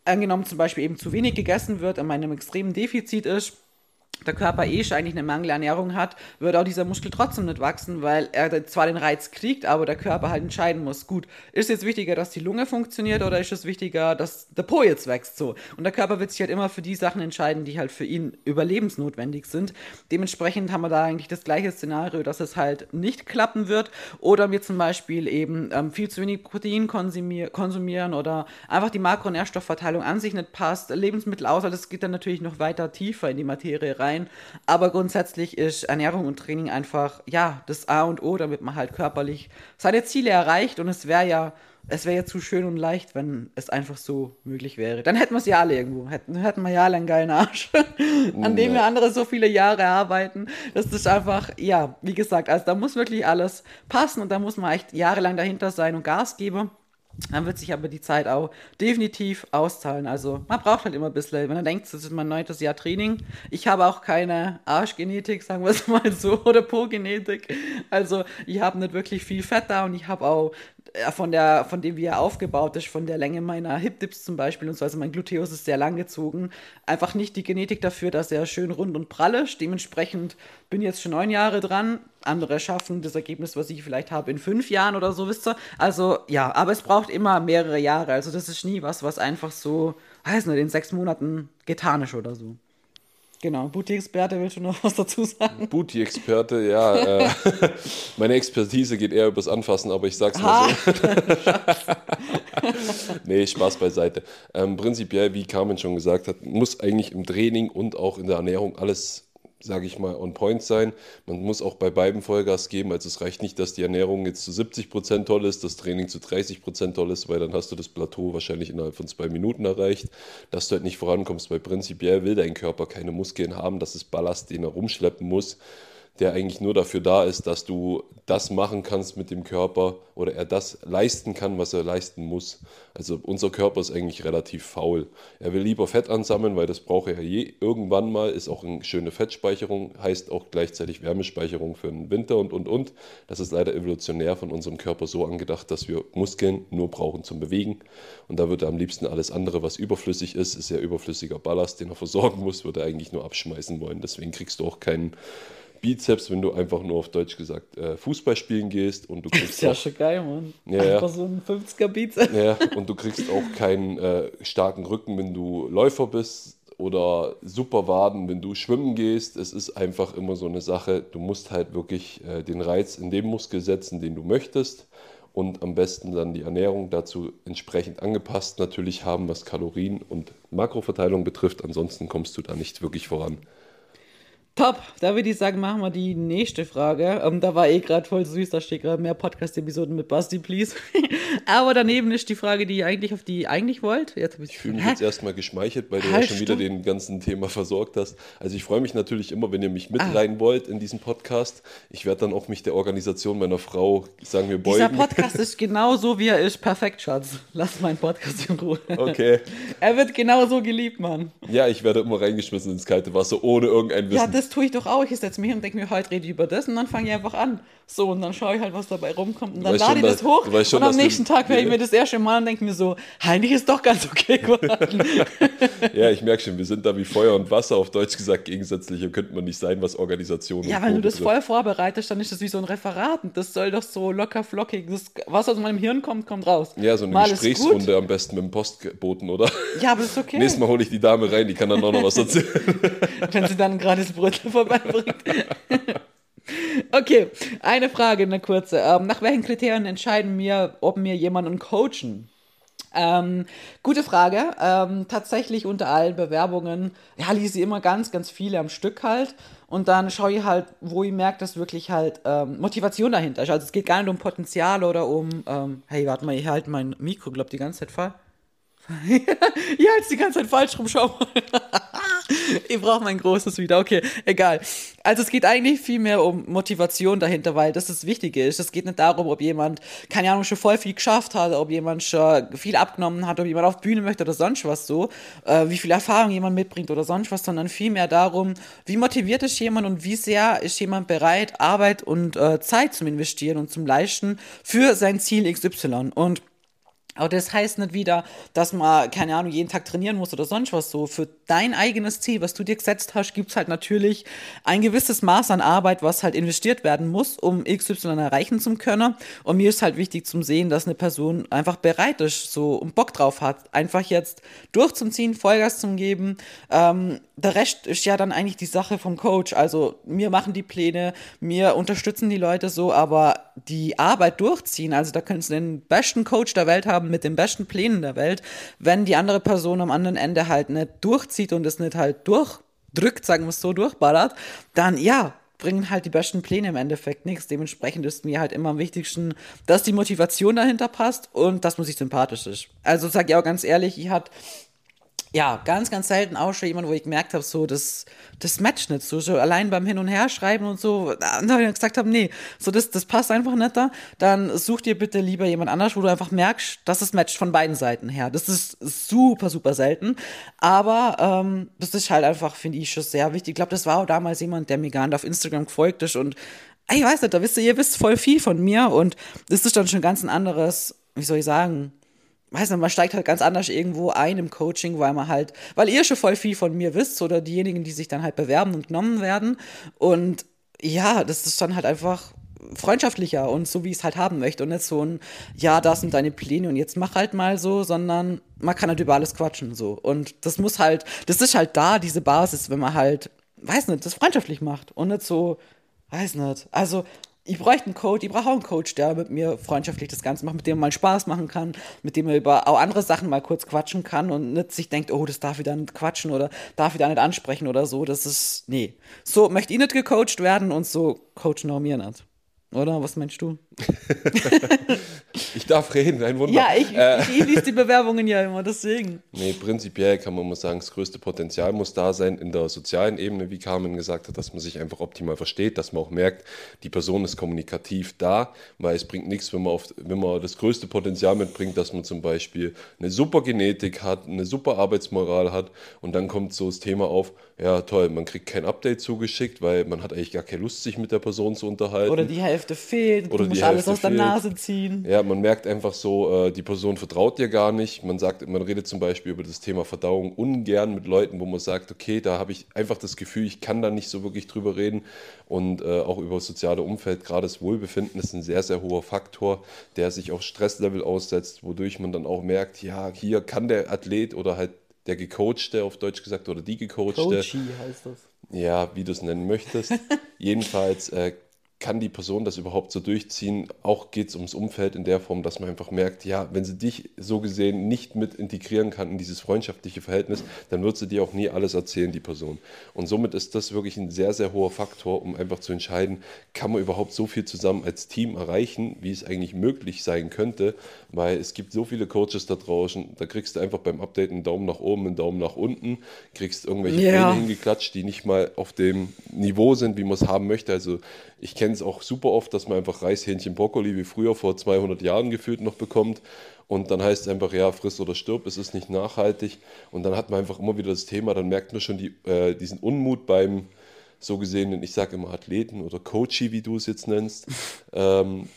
angenommen zum Beispiel eben zu wenig gegessen wird, in meinem extremen Defizit ist, der Körper eh schon eigentlich eine Mangelernährung hat, wird auch dieser Muskel trotzdem nicht wachsen, weil er zwar den Reiz kriegt, aber der Körper halt entscheiden muss, gut, ist jetzt wichtiger, dass die Lunge funktioniert oder ist es wichtiger, dass der Po jetzt wächst so? Und der Körper wird sich halt immer für die Sachen entscheiden, die halt für ihn überlebensnotwendig sind. Dementsprechend haben wir da eigentlich das gleiche Szenario, dass es halt nicht klappen wird oder wir zum Beispiel eben ähm, viel zu wenig Protein konsumier konsumieren oder einfach die Makronährstoffverteilung an sich nicht passt, Lebensmittel aus, das geht dann natürlich noch weiter tiefer in die Materie rein rein. Aber grundsätzlich ist Ernährung und Training einfach, ja, das A und O, damit man halt körperlich seine Ziele erreicht. Und es wäre ja, es wäre ja zu schön und leicht, wenn es einfach so möglich wäre. Dann hätten wir es ja alle irgendwo. Hätten, hätten wir ja alle einen geilen Arsch, an dem wir andere so viele Jahre arbeiten. Das ist einfach, ja, wie gesagt, also da muss wirklich alles passen und da muss man echt jahrelang dahinter sein und Gas geben. Dann wird sich aber die Zeit auch definitiv auszahlen. Also man braucht halt immer ein bisschen, wenn man denkt, das ist mein neuntes Jahr Training. Ich habe auch keine Arschgenetik, sagen wir es mal so, oder Po-Genetik. Also ich habe nicht wirklich viel Fett da und ich habe auch von der, von dem wie er aufgebaut ist, von der Länge meiner Hip-Dips zum Beispiel und so, also mein Gluteus ist sehr lang gezogen, einfach nicht die Genetik dafür, dass er schön rund und prall ist. Dementsprechend bin ich jetzt schon neun Jahre dran. Andere schaffen das Ergebnis, was ich vielleicht habe, in fünf Jahren oder so, wisst ihr. Also ja, aber es braucht immer mehrere Jahre. Also das ist nie was, was einfach so, weiß nicht, in sechs Monaten getan ist oder so. Genau, Booty-Experte willst du noch was dazu sagen? Booty-Experte, ja. Äh, meine Expertise geht eher übers Anfassen, aber ich sag's mal so. nee, Spaß beiseite. Ähm, prinzipiell, wie Carmen schon gesagt hat, muss eigentlich im Training und auch in der Ernährung alles sage ich mal, on point sein. Man muss auch bei beiden Vollgas geben. Also es reicht nicht, dass die Ernährung jetzt zu 70 Prozent toll ist, das Training zu 30 Prozent toll ist, weil dann hast du das Plateau wahrscheinlich innerhalb von zwei Minuten erreicht, dass du halt nicht vorankommst, weil prinzipiell will dein Körper keine Muskeln haben, das ist Ballast, den er rumschleppen muss der eigentlich nur dafür da ist, dass du das machen kannst mit dem Körper oder er das leisten kann, was er leisten muss. Also unser Körper ist eigentlich relativ faul. Er will lieber Fett ansammeln, weil das braucht er je irgendwann mal, ist auch eine schöne Fettspeicherung, heißt auch gleichzeitig Wärmespeicherung für den Winter und und und. Das ist leider evolutionär von unserem Körper so angedacht, dass wir Muskeln nur brauchen zum Bewegen. Und da wird er am liebsten alles andere, was überflüssig ist, ist ja überflüssiger Ballast, den er versorgen muss, würde er eigentlich nur abschmeißen wollen. Deswegen kriegst du auch keinen Bizeps, wenn du einfach nur auf Deutsch gesagt äh, Fußball spielen gehst und du kriegst. Das ist ja schon geil, Mann. Ja, einfach so ein 50er Bizeps. Ja, und du kriegst auch keinen äh, starken Rücken, wenn du Läufer bist oder super Waden, wenn du schwimmen gehst. Es ist einfach immer so eine Sache. Du musst halt wirklich äh, den Reiz in dem Muskel setzen, den du möchtest. Und am besten dann die Ernährung dazu entsprechend angepasst natürlich haben, was Kalorien und Makroverteilung betrifft. Ansonsten kommst du da nicht wirklich voran. Top, da würde ich sagen, machen wir die nächste Frage. Ähm, da war eh gerade voll süß, da steht gerade mehr Podcast-Episoden mit Basti, please. Aber daneben ist die Frage, die ihr eigentlich auf die eigentlich wollt. Jetzt ich, ich fühle mich jetzt erstmal geschmeichelt, weil du halt, ja schon wieder den ganzen Thema versorgt hast. Also ich freue mich natürlich immer, wenn ihr mich mit ah. rein wollt in diesen Podcast. Ich werde dann auch mich der Organisation meiner Frau, sagen wir, beugen. Dieser Podcast ist genau so, wie er ist. Perfekt, Schatz. Lass meinen Podcast in Ruhe. Okay. er wird genau so geliebt, Mann. Ja, ich werde immer reingeschmissen ins kalte Wasser, ohne irgendein Wissen. Ja, das tue ich doch auch. Ich setze mich hin und denke mir, heute rede ich über das und dann fange ich einfach an. So, und dann schaue ich halt, was dabei rumkommt. Und dann lade ich das hoch. Schon, und am nächsten Tag höre ich mir das erste Mal und denke mir so, eigentlich ist doch ganz okay geworden. ja, ich merke schon, wir sind da wie Feuer und Wasser, auf Deutsch gesagt, gegensätzlicher könnte man nicht sein, was Organisationen Ja, wenn du das voll vorbereitest, dann ist das wie so ein Referat. Und das soll doch so locker flockig, das, was aus meinem Hirn kommt, kommt raus. Ja, so eine Mal Gesprächsrunde am besten mit dem Postboten, oder? Ja, aber das ist okay. Nächstes Mal hole ich die Dame rein, die kann dann auch noch was erzählen. wenn sie dann gerade das Brötchen vorbeibringt. Okay, eine Frage, eine kurze. Ähm, nach welchen Kriterien entscheiden wir, ob wir jemanden coachen? Ähm, gute Frage. Ähm, tatsächlich unter allen Bewerbungen, ja, lese ich immer ganz, ganz viele am Stück halt. Und dann schaue ich halt, wo ich merke, dass wirklich halt ähm, Motivation dahinter ist. Also es geht gar nicht um Potenzial oder um, ähm, hey, warte mal, ich halte mein Mikro, glaub die ganze Zeit fall. ich halte die ganze Zeit falsch rum, schau mal. ich brauche mein großes wieder. Okay, egal. Also es geht eigentlich viel mehr um Motivation dahinter, weil das das Wichtige ist. Es geht nicht darum, ob jemand, keine Ahnung, schon voll viel geschafft hat, ob jemand schon viel abgenommen hat, ob jemand auf Bühne möchte oder sonst was so, äh, wie viel Erfahrung jemand mitbringt oder sonst was, sondern viel mehr darum, wie motiviert ist jemand und wie sehr ist jemand bereit, Arbeit und äh, Zeit zum Investieren und zum Leisten für sein Ziel XY. Und aber das heißt nicht wieder, dass man, keine Ahnung, jeden Tag trainieren muss oder sonst was so. Für dein eigenes Ziel, was du dir gesetzt hast, gibt's halt natürlich ein gewisses Maß an Arbeit, was halt investiert werden muss, um XY erreichen zu können. Und mir ist halt wichtig zum Sehen, dass eine Person einfach bereit ist, so und Bock drauf hat, einfach jetzt durchzuziehen, Vollgas zu geben. Ähm, der Rest ist ja dann eigentlich die Sache vom Coach. Also wir machen die Pläne, wir unterstützen die Leute so, aber die Arbeit durchziehen, also da kannst du den besten Coach der Welt haben mit den besten Plänen der Welt, wenn die andere Person am anderen Ende halt nicht durchzieht und es nicht halt durchdrückt, sagen wir es so, durchballert, dann ja, bringen halt die besten Pläne im Endeffekt nichts. Dementsprechend ist mir halt immer am wichtigsten, dass die Motivation dahinter passt und dass man sich sympathisch ist. Also sag ich auch ganz ehrlich, ich hatte ja, ganz, ganz selten auch schon jemand, wo ich gemerkt habe, so, das, das matcht nicht so, so allein beim Hin- und Herschreiben und so, dann habe ich gesagt habe, nee, so, das, das passt einfach nicht da, dann such dir bitte lieber jemand anders, wo du einfach merkst, dass es matcht von beiden Seiten her. Das ist super, super selten, aber ähm, das ist halt einfach, finde ich, schon sehr wichtig. Ich glaube, das war auch damals jemand, der mir gar nicht auf Instagram gefolgt ist und ich weiß nicht, da wisst ihr, ihr wisst voll viel von mir und das ist dann schon ganz ein anderes, wie soll ich sagen, weiß nicht, man steigt halt ganz anders irgendwo ein im Coaching, weil man halt, weil ihr schon voll viel von mir wisst oder diejenigen, die sich dann halt bewerben und genommen werden. Und ja, das ist dann halt einfach freundschaftlicher und so, wie ich es halt haben möchte. Und nicht so ein, ja, das sind deine Pläne und jetzt mach halt mal so, sondern man kann halt über alles quatschen so. Und das muss halt, das ist halt da, diese Basis, wenn man halt, weiß nicht, das freundschaftlich macht und nicht so, weiß nicht. Also, ich bräuchte einen Coach, ich brauche auch einen Coach, der mit mir freundschaftlich das Ganze macht, mit dem man Spaß machen kann, mit dem man über auch andere Sachen mal kurz quatschen kann und nicht sich denkt, oh, das darf ich da nicht quatschen oder darf ich da nicht ansprechen oder so. Das ist, nee. So möchte ich nicht gecoacht werden und so coachen auch mir nicht. Oder? Was meinst du? ich darf reden, ein Wunder. Ja, ich, äh, ich lese die Bewerbungen ja immer, deswegen. Nee, prinzipiell kann man mal sagen, das größte Potenzial muss da sein in der sozialen Ebene, wie Carmen gesagt hat, dass man sich einfach optimal versteht, dass man auch merkt, die Person ist kommunikativ da, weil es bringt nichts, wenn man, auf, wenn man das größte Potenzial mitbringt, dass man zum Beispiel eine super Genetik hat, eine super Arbeitsmoral hat und dann kommt so das Thema auf, ja toll, man kriegt kein Update zugeschickt, weil man hat eigentlich gar keine Lust, sich mit der Person zu unterhalten. Oder die Hälfte fehlt, Oder du musst alles aus der Nase ziehen. Ja, man merkt einfach so, äh, die Person vertraut dir gar nicht. Man sagt, man redet zum Beispiel über das Thema Verdauung ungern mit Leuten, wo man sagt, okay, da habe ich einfach das Gefühl, ich kann da nicht so wirklich drüber reden. Und äh, auch über das soziale Umfeld, gerade das Wohlbefinden ist ein sehr, sehr hoher Faktor, der sich auf Stresslevel aussetzt, wodurch man dann auch merkt, ja, hier kann der Athlet oder halt der gecoachte, auf Deutsch gesagt, oder die gecoachte. Coachy heißt das. Ja, wie du es nennen möchtest. Jedenfalls äh, kann die Person das überhaupt so durchziehen? Auch geht es ums Umfeld in der Form, dass man einfach merkt, ja, wenn sie dich so gesehen nicht mit integrieren kann in dieses freundschaftliche Verhältnis, dann wird sie dir auch nie alles erzählen, die Person. Und somit ist das wirklich ein sehr, sehr hoher Faktor, um einfach zu entscheiden, kann man überhaupt so viel zusammen als Team erreichen, wie es eigentlich möglich sein könnte, weil es gibt so viele Coaches da draußen, da kriegst du einfach beim Update einen Daumen nach oben, einen Daumen nach unten, kriegst irgendwelche. Pläne hingeklatscht, die nicht mal auf dem Niveau sind, wie man es haben möchte. Also ich kenne es auch super oft, dass man einfach Reishähnchen Brokkoli wie früher vor 200 Jahren gefühlt noch bekommt. Und dann heißt es einfach, ja, friss oder stirb, es ist nicht nachhaltig. Und dann hat man einfach immer wieder das Thema, dann merkt man schon die, äh, diesen Unmut beim so gesehenen, ich sage immer Athleten oder Coachy, wie du es jetzt nennst. ähm,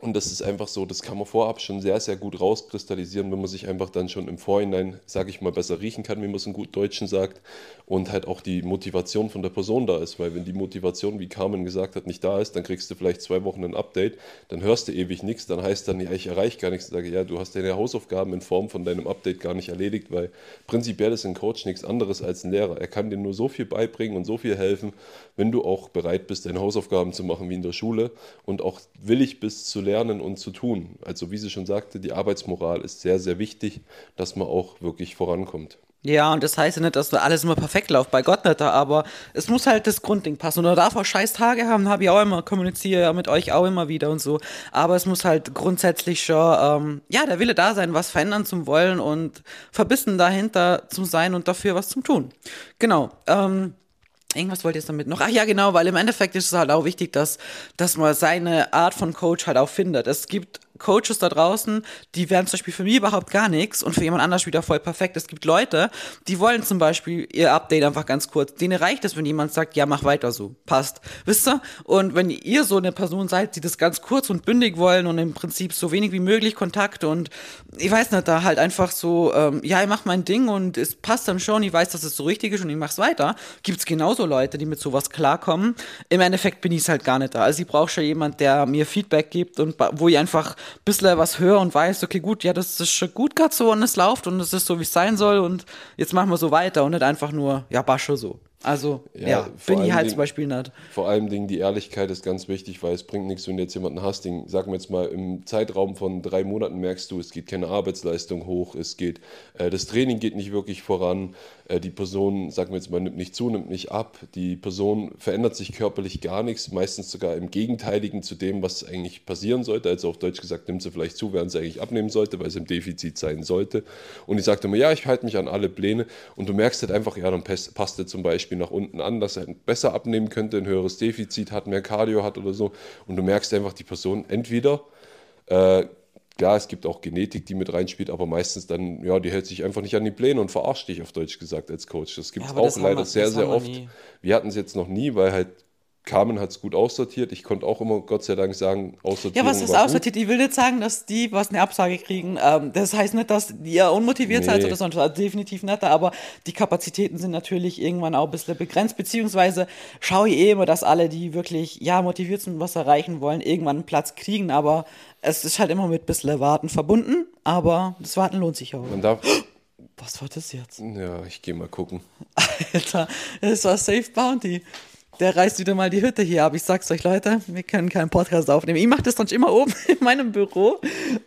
und das ist einfach so, das kann man vorab schon sehr, sehr gut rauskristallisieren, wenn man sich einfach dann schon im Vorhinein, sage ich mal, besser riechen kann, wie man es in gut Deutschen sagt. Und halt auch die Motivation von der Person da ist. Weil wenn die Motivation, wie Carmen gesagt hat, nicht da ist, dann kriegst du vielleicht zwei Wochen ein Update, dann hörst du ewig nichts, dann heißt dann, ja, ich erreiche gar nichts. Ich sage, ja, du hast deine Hausaufgaben in Form von deinem Update gar nicht erledigt, weil prinzipiell ist ein Coach nichts anderes als ein Lehrer. Er kann dir nur so viel beibringen und so viel helfen, wenn du auch bereit bist, deine Hausaufgaben zu machen wie in der Schule und auch willig bist zu lernen und zu tun. Also wie sie schon sagte, die Arbeitsmoral ist sehr, sehr wichtig, dass man auch wirklich vorankommt. Ja, und das heißt ja nicht, dass alles immer perfekt läuft, bei Gott nicht, aber es muss halt das Grundding passen. Und er darf auch scheiß Tage haben, habe ich auch immer, kommuniziere ja mit euch auch immer wieder und so. Aber es muss halt grundsätzlich schon, ähm, ja, der Wille da sein, was verändern zu wollen und verbissen dahinter zu sein und dafür was zu tun. Genau. Ähm, Irgendwas wollte ich jetzt damit noch. Ach ja, genau, weil im Endeffekt ist es halt auch wichtig, dass, dass man seine Art von Coach halt auch findet. Es gibt Coaches da draußen, die wären zum Beispiel für mich überhaupt gar nichts und für jemand anders wieder voll perfekt. Es gibt Leute, die wollen zum Beispiel ihr Update einfach ganz kurz. Denen reicht es, wenn jemand sagt, ja, mach weiter so. Passt. Wisst ihr? Und wenn ihr so eine Person seid, die das ganz kurz und bündig wollen und im Prinzip so wenig wie möglich Kontakt und ich weiß nicht, da halt einfach so, ähm, ja, ich mach mein Ding und es passt dann schon, ich weiß, dass es so richtig ist und ich mach's weiter, gibt's genauso Leute, die mit sowas klarkommen. Im Endeffekt bin ich's halt gar nicht da. Also ich brauche schon jemand, der mir Feedback gibt und wo ich einfach bisschen was höre und weiß, okay, gut, ja, das ist schon gut gerade so und es läuft und es ist so, wie es sein soll und jetzt machen wir so weiter und nicht einfach nur, ja, Basche so. Also, ja, ja bin ich halt Ding, zum Beispiel nicht. Vor allem Dingen die Ehrlichkeit ist ganz wichtig, weil es bringt nichts, wenn du jetzt jemanden hast, den, sagen wir jetzt mal, im Zeitraum von drei Monaten merkst du, es geht keine Arbeitsleistung hoch, es geht, äh, das Training geht nicht wirklich voran, äh, die Person, sagen wir jetzt mal, nimmt nicht zu, nimmt nicht ab, die Person verändert sich körperlich gar nichts, meistens sogar im Gegenteiligen zu dem, was eigentlich passieren sollte. Also auf Deutsch gesagt, nimmt sie vielleicht zu, während sie eigentlich abnehmen sollte, weil sie im Defizit sein sollte. Und ich sagte immer, ja, ich halte mich an alle Pläne und du merkst halt einfach, ja, dann passt er zum Beispiel nach unten an, dass er besser abnehmen könnte, ein höheres Defizit hat, mehr Cardio hat oder so. Und du merkst einfach, die Person entweder äh, Klar, es gibt auch Genetik, die mit reinspielt, aber meistens dann, ja, die hält sich einfach nicht an die Pläne und verarscht dich auf Deutsch gesagt als Coach. Das gibt es ja, auch leider wir, sehr, sehr oft. Wir, wir hatten es jetzt noch nie, weil halt Carmen hat es gut aussortiert. Ich konnte auch immer, Gott sei Dank, sagen, aussortiert. Ja, was ist aussortiert? Ich will nicht sagen, dass die was eine Absage kriegen. Ähm, das heißt nicht, dass ihr unmotiviert nee. seid oder sonst was. Definitiv nicht. Aber die Kapazitäten sind natürlich irgendwann auch ein bisschen begrenzt. Beziehungsweise schaue ich eh immer, dass alle, die wirklich ja motiviert sind und was erreichen wollen, irgendwann einen Platz kriegen. Aber es ist halt immer mit ein bisschen Warten verbunden. Aber das Warten lohnt sich auch. Man darf. Was war das jetzt? Ja, ich gehe mal gucken. Alter, es war Safe Bounty der reißt wieder mal die Hütte hier ab. Ich sag's euch, Leute, wir können keinen Podcast aufnehmen. Ich mache das sonst immer oben in meinem Büro,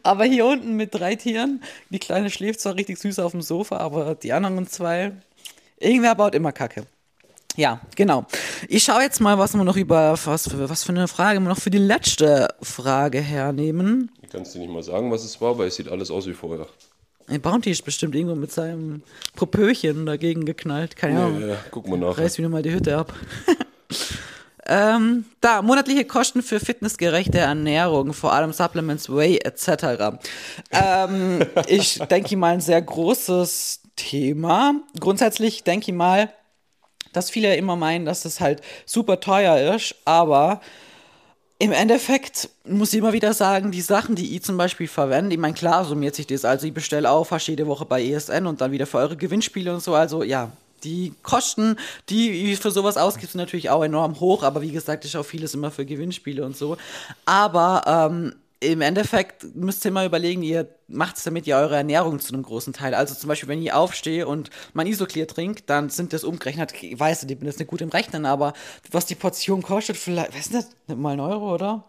aber hier unten mit drei Tieren. Die Kleine schläft zwar richtig süß auf dem Sofa, aber die anderen zwei, irgendwer baut immer Kacke. Ja, genau. Ich schaue jetzt mal, was wir noch über, was für, was für eine Frage wir noch für die letzte Frage hernehmen. Ich kann es dir nicht mal sagen, was es war, weil es sieht alles aus wie vorher. Ein Bounty ist bestimmt irgendwo mit seinem Propöchen dagegen geknallt. Keine Ahnung. Ja, ja, guck mal nach. Reiß wieder mal die Hütte ab. Ähm, da, monatliche Kosten für fitnessgerechte Ernährung, vor allem Supplements, Whey etc. Ähm, ich denke mal, ein sehr großes Thema. Grundsätzlich denke ich mal, dass viele immer meinen, dass das halt super teuer ist, aber im Endeffekt muss ich immer wieder sagen, die Sachen, die ich zum Beispiel verwende, ich meine, klar summiert sich das. Also ich bestelle auch fast jede Woche bei ESN und dann wieder für eure Gewinnspiele und so. Also ja, die Kosten, die für sowas ausgibt, sind natürlich auch enorm hoch, aber wie gesagt, ist auch vieles immer für Gewinnspiele und so. Aber ähm, im Endeffekt müsst ihr mal überlegen, ihr macht es damit ja eure Ernährung zu einem großen Teil. Also zum Beispiel, wenn ich aufstehe und mein Isoclear trinkt, dann sind das umgerechnet, ich weiß, ich bin jetzt nicht gut im Rechnen, aber was die Portion kostet, vielleicht, weiß nicht, nicht mal ein Euro, oder?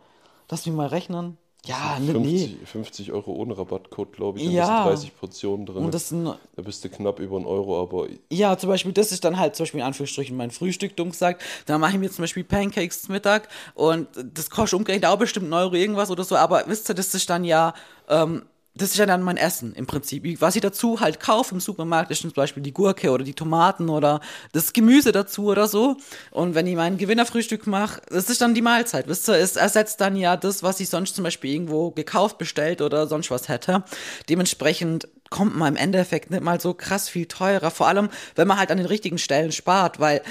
Lass mich mal rechnen. Ja, 50, nee. 50 Euro ohne Rabattcode, glaube ich. Dann ja. 30 Portionen drin. Und das sind, da bist du knapp über einen Euro, aber. Ja, zum Beispiel, das ist dann halt zum Beispiel in Anführungsstrichen mein Frühstück, dumm gesagt. Da mache ich mir zum Beispiel Pancakes zum Mittag und das kostet umgerechnet auch bestimmt einen Euro irgendwas oder so, aber wisst ihr, das ist dann ja. Ähm, das ist ja dann mein Essen im Prinzip. Was ich dazu halt kaufe im Supermarkt, ist zum Beispiel die Gurke oder die Tomaten oder das Gemüse dazu oder so. Und wenn ich mein Gewinnerfrühstück mache, das ist dann die Mahlzeit. Wisst ihr, es ersetzt dann ja das, was ich sonst zum Beispiel irgendwo gekauft, bestellt oder sonst was hätte. Dementsprechend kommt man im Endeffekt nicht mal so krass viel teurer. Vor allem, wenn man halt an den richtigen Stellen spart, weil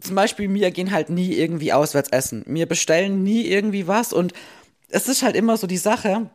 zum Beispiel mir gehen halt nie irgendwie auswärts essen. Mir bestellen nie irgendwie was und es ist halt immer so die Sache,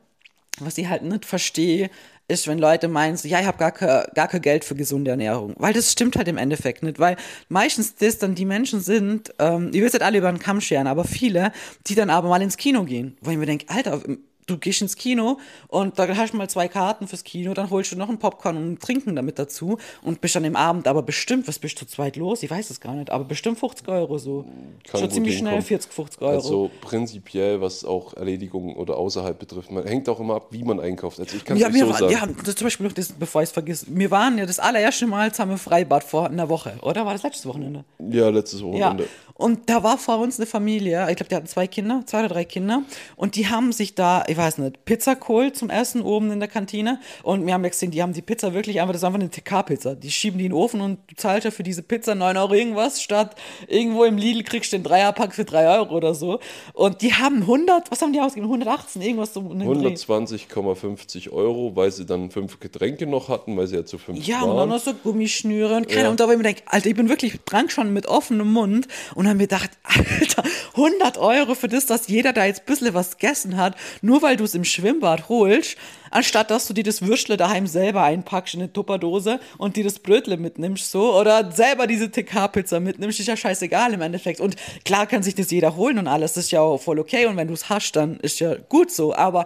was ich halt nicht verstehe, ist, wenn Leute meinen, so, ja, ich habe gar, ke, gar kein Geld für gesunde Ernährung. Weil das stimmt halt im Endeffekt nicht. Weil meistens das dann die Menschen sind, ähm, ihr wisst halt alle über den Kamm scheren, aber viele, die dann aber mal ins Kino gehen. Wo ich mir denke, Alter, du gehst ins Kino und da hast du mal zwei Karten fürs Kino, dann holst du noch ein Popcorn und ein Trinken damit dazu und bist dann im Abend aber bestimmt, was bist du zweit los? Ich weiß es gar nicht, aber bestimmt 50 Euro so. Kann Schon ziemlich hinkommen. schnell 40, 50 Euro. Also prinzipiell, was auch Erledigungen oder außerhalb betrifft, man hängt auch immer ab, wie man einkauft. Also ich kann es ja, nicht so war, sagen. Ja, das zum Beispiel noch, das, bevor ich es vergesse, wir waren ja das allererste Mal zusammen im Freibad vor einer Woche, oder? War das letztes Wochenende? Ja, letztes Wochenende. Ja. Und da war vor uns eine Familie, ich glaube, die hatten zwei Kinder, zwei oder drei Kinder und die haben sich da, ich weiß nicht, Pizza geholt zum Essen oben in der Kantine. Und wir haben ja gesehen, die haben die Pizza wirklich einfach, das ist einfach eine TK-Pizza. Die schieben die in den Ofen und du zahlst ja für diese Pizza 9 Euro irgendwas, statt irgendwo im Lidl kriegst du den Dreierpack für 3 Euro oder so. Und die haben 100, was haben die ausgegeben? 118, irgendwas so. 120,50 Euro, weil sie dann fünf Getränke noch hatten, weil sie ja zu fünf ja, waren. Ja, und dann noch so Gummischnüre und keine. Ja. Und da war ich mir denke, Alter, ich bin wirklich dran schon mit offenem Mund und dann mir gedacht, Alter, 100 Euro für das, dass jeder da jetzt ein bisschen was gegessen hat, nur weil du es im Schwimmbad holst anstatt dass du dir das Würstle daheim selber einpackst in eine Tupperdose und dir das Brötle mitnimmst, so, oder selber diese TK-Pizza mitnimmst, ist ja scheißegal im Endeffekt. Und klar kann sich das jeder holen und alles, ist ja auch voll okay und wenn du es hast, dann ist ja gut so, aber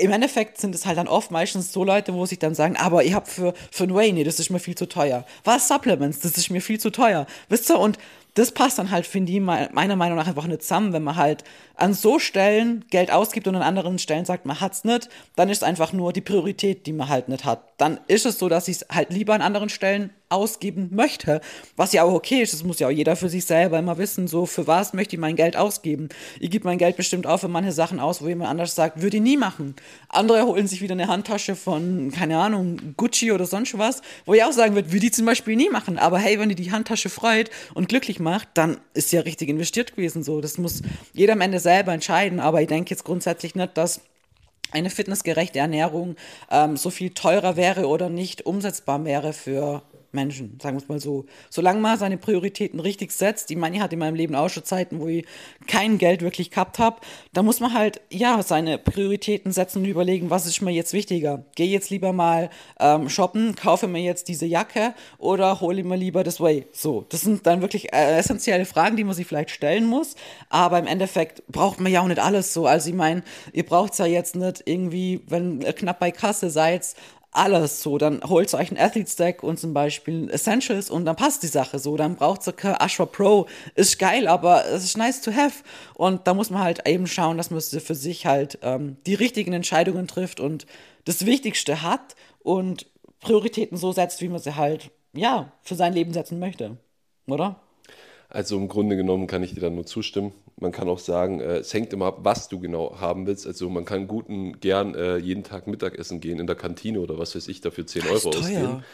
im Endeffekt sind es halt dann oft meistens so Leute, wo sich dann sagen, aber ich habe für, für ein Whey, nee, das ist mir viel zu teuer. Was Supplements, das ist mir viel zu teuer. Wisst ihr, und das passt dann halt, finde ich, meiner Meinung nach einfach nicht zusammen, wenn man halt an so Stellen Geld ausgibt und an anderen Stellen sagt, man hat's nicht, dann ist es einfach nur die Priorität, die man halt nicht hat. Dann ist es so, dass ich es halt lieber an anderen Stellen ausgeben möchte, was ja auch okay ist. Das muss ja auch jeder für sich selber immer wissen, so für was möchte ich mein Geld ausgeben. Ich gebe mein Geld bestimmt auch für manche Sachen aus, wo jemand anders sagt, würde ich nie machen. Andere holen sich wieder eine Handtasche von, keine Ahnung, Gucci oder sonst was, wo ich auch sagen würde, würde ich zum Beispiel nie machen. Aber hey, wenn dir die Handtasche freut und glücklich macht, dann ist ja richtig investiert gewesen. So, das muss jeder am Ende selber entscheiden. Aber ich denke jetzt grundsätzlich nicht, dass eine fitnessgerechte Ernährung ähm, so viel teurer wäre oder nicht umsetzbar wäre für Menschen, sagen wir es mal so. Solange man seine Prioritäten richtig setzt, die meine hat in meinem Leben auch schon Zeiten, wo ich kein Geld wirklich gehabt habe, da muss man halt, ja, seine Prioritäten setzen und überlegen, was ist mir jetzt wichtiger. Gehe jetzt lieber mal ähm, shoppen, kaufe mir jetzt diese Jacke oder hole mir lieber das Way. So, das sind dann wirklich äh, essentielle Fragen, die man sich vielleicht stellen muss, aber im Endeffekt braucht man ja auch nicht alles so. Also ich meine, ihr braucht es ja jetzt nicht irgendwie, wenn ihr knapp bei Kasse seid, alles so. Dann holt ihr euch ein Athlete Stack und zum Beispiel Essentials und dann passt die Sache so. Dann braucht ihr kein Ashra Pro. Ist geil, aber es ist nice to have. Und da muss man halt eben schauen, dass man für sich halt ähm, die richtigen Entscheidungen trifft und das Wichtigste hat und Prioritäten so setzt, wie man sie halt, ja, für sein Leben setzen möchte. Oder? Also im Grunde genommen kann ich dir dann nur zustimmen. Man kann auch sagen, äh, es hängt immer ab, was du genau haben willst. Also man kann guten gern äh, jeden Tag Mittagessen gehen in der Kantine oder was weiß ich, dafür 10 Euro ausgeben.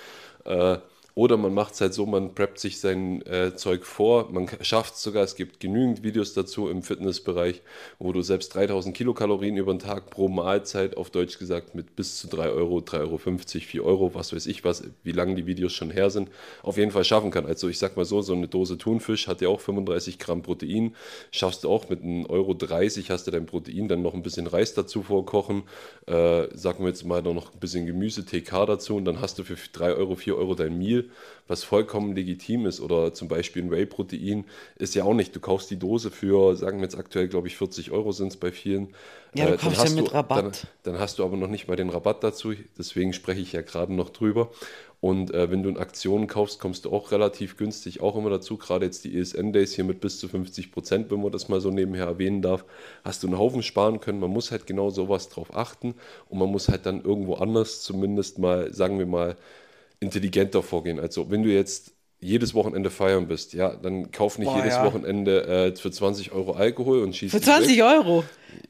Äh, oder man macht es halt so, man preppt sich sein äh, Zeug vor, man schafft es sogar, es gibt genügend Videos dazu im Fitnessbereich, wo du selbst 3000 Kilokalorien über den Tag pro Mahlzeit, auf Deutsch gesagt, mit bis zu 3 Euro, 3,50 Euro, 4 Euro, was weiß ich was, wie lange die Videos schon her sind, auf jeden Fall schaffen kann. Also ich sag mal so, so eine Dose Thunfisch hat ja auch 35 Gramm Protein, schaffst du auch mit 1,30 Euro 30 hast du dein Protein, dann noch ein bisschen Reis dazu vorkochen, äh, sagen wir jetzt mal noch ein bisschen Gemüse, TK dazu und dann hast du für 3 Euro, 4 Euro dein Meal was vollkommen legitim ist. Oder zum Beispiel ein Whey-Protein ist ja auch nicht. Du kaufst die Dose für, sagen wir jetzt aktuell, glaube ich, 40 Euro sind es bei vielen. Ja, du äh, kaufst ja mit du, Rabatt. Dann, dann, hast du aber noch nicht mal den Rabatt dazu. Deswegen spreche ich ja gerade noch drüber. Und äh, wenn du in Aktionen kaufst, kommst du auch relativ günstig auch immer dazu. Gerade jetzt die ESN-Days hier mit bis zu 50 Prozent, wenn man das mal so nebenher erwähnen darf, hast du einen Haufen sparen können. Man muss halt genau sowas drauf achten und man muss halt dann irgendwo anders zumindest mal, sagen wir mal, intelligenter vorgehen. Also wenn du jetzt jedes Wochenende feiern bist, ja, dann kauf nicht Boah, jedes ja. Wochenende äh, für 20 Euro Alkohol und schieß Für 20 weg. Euro?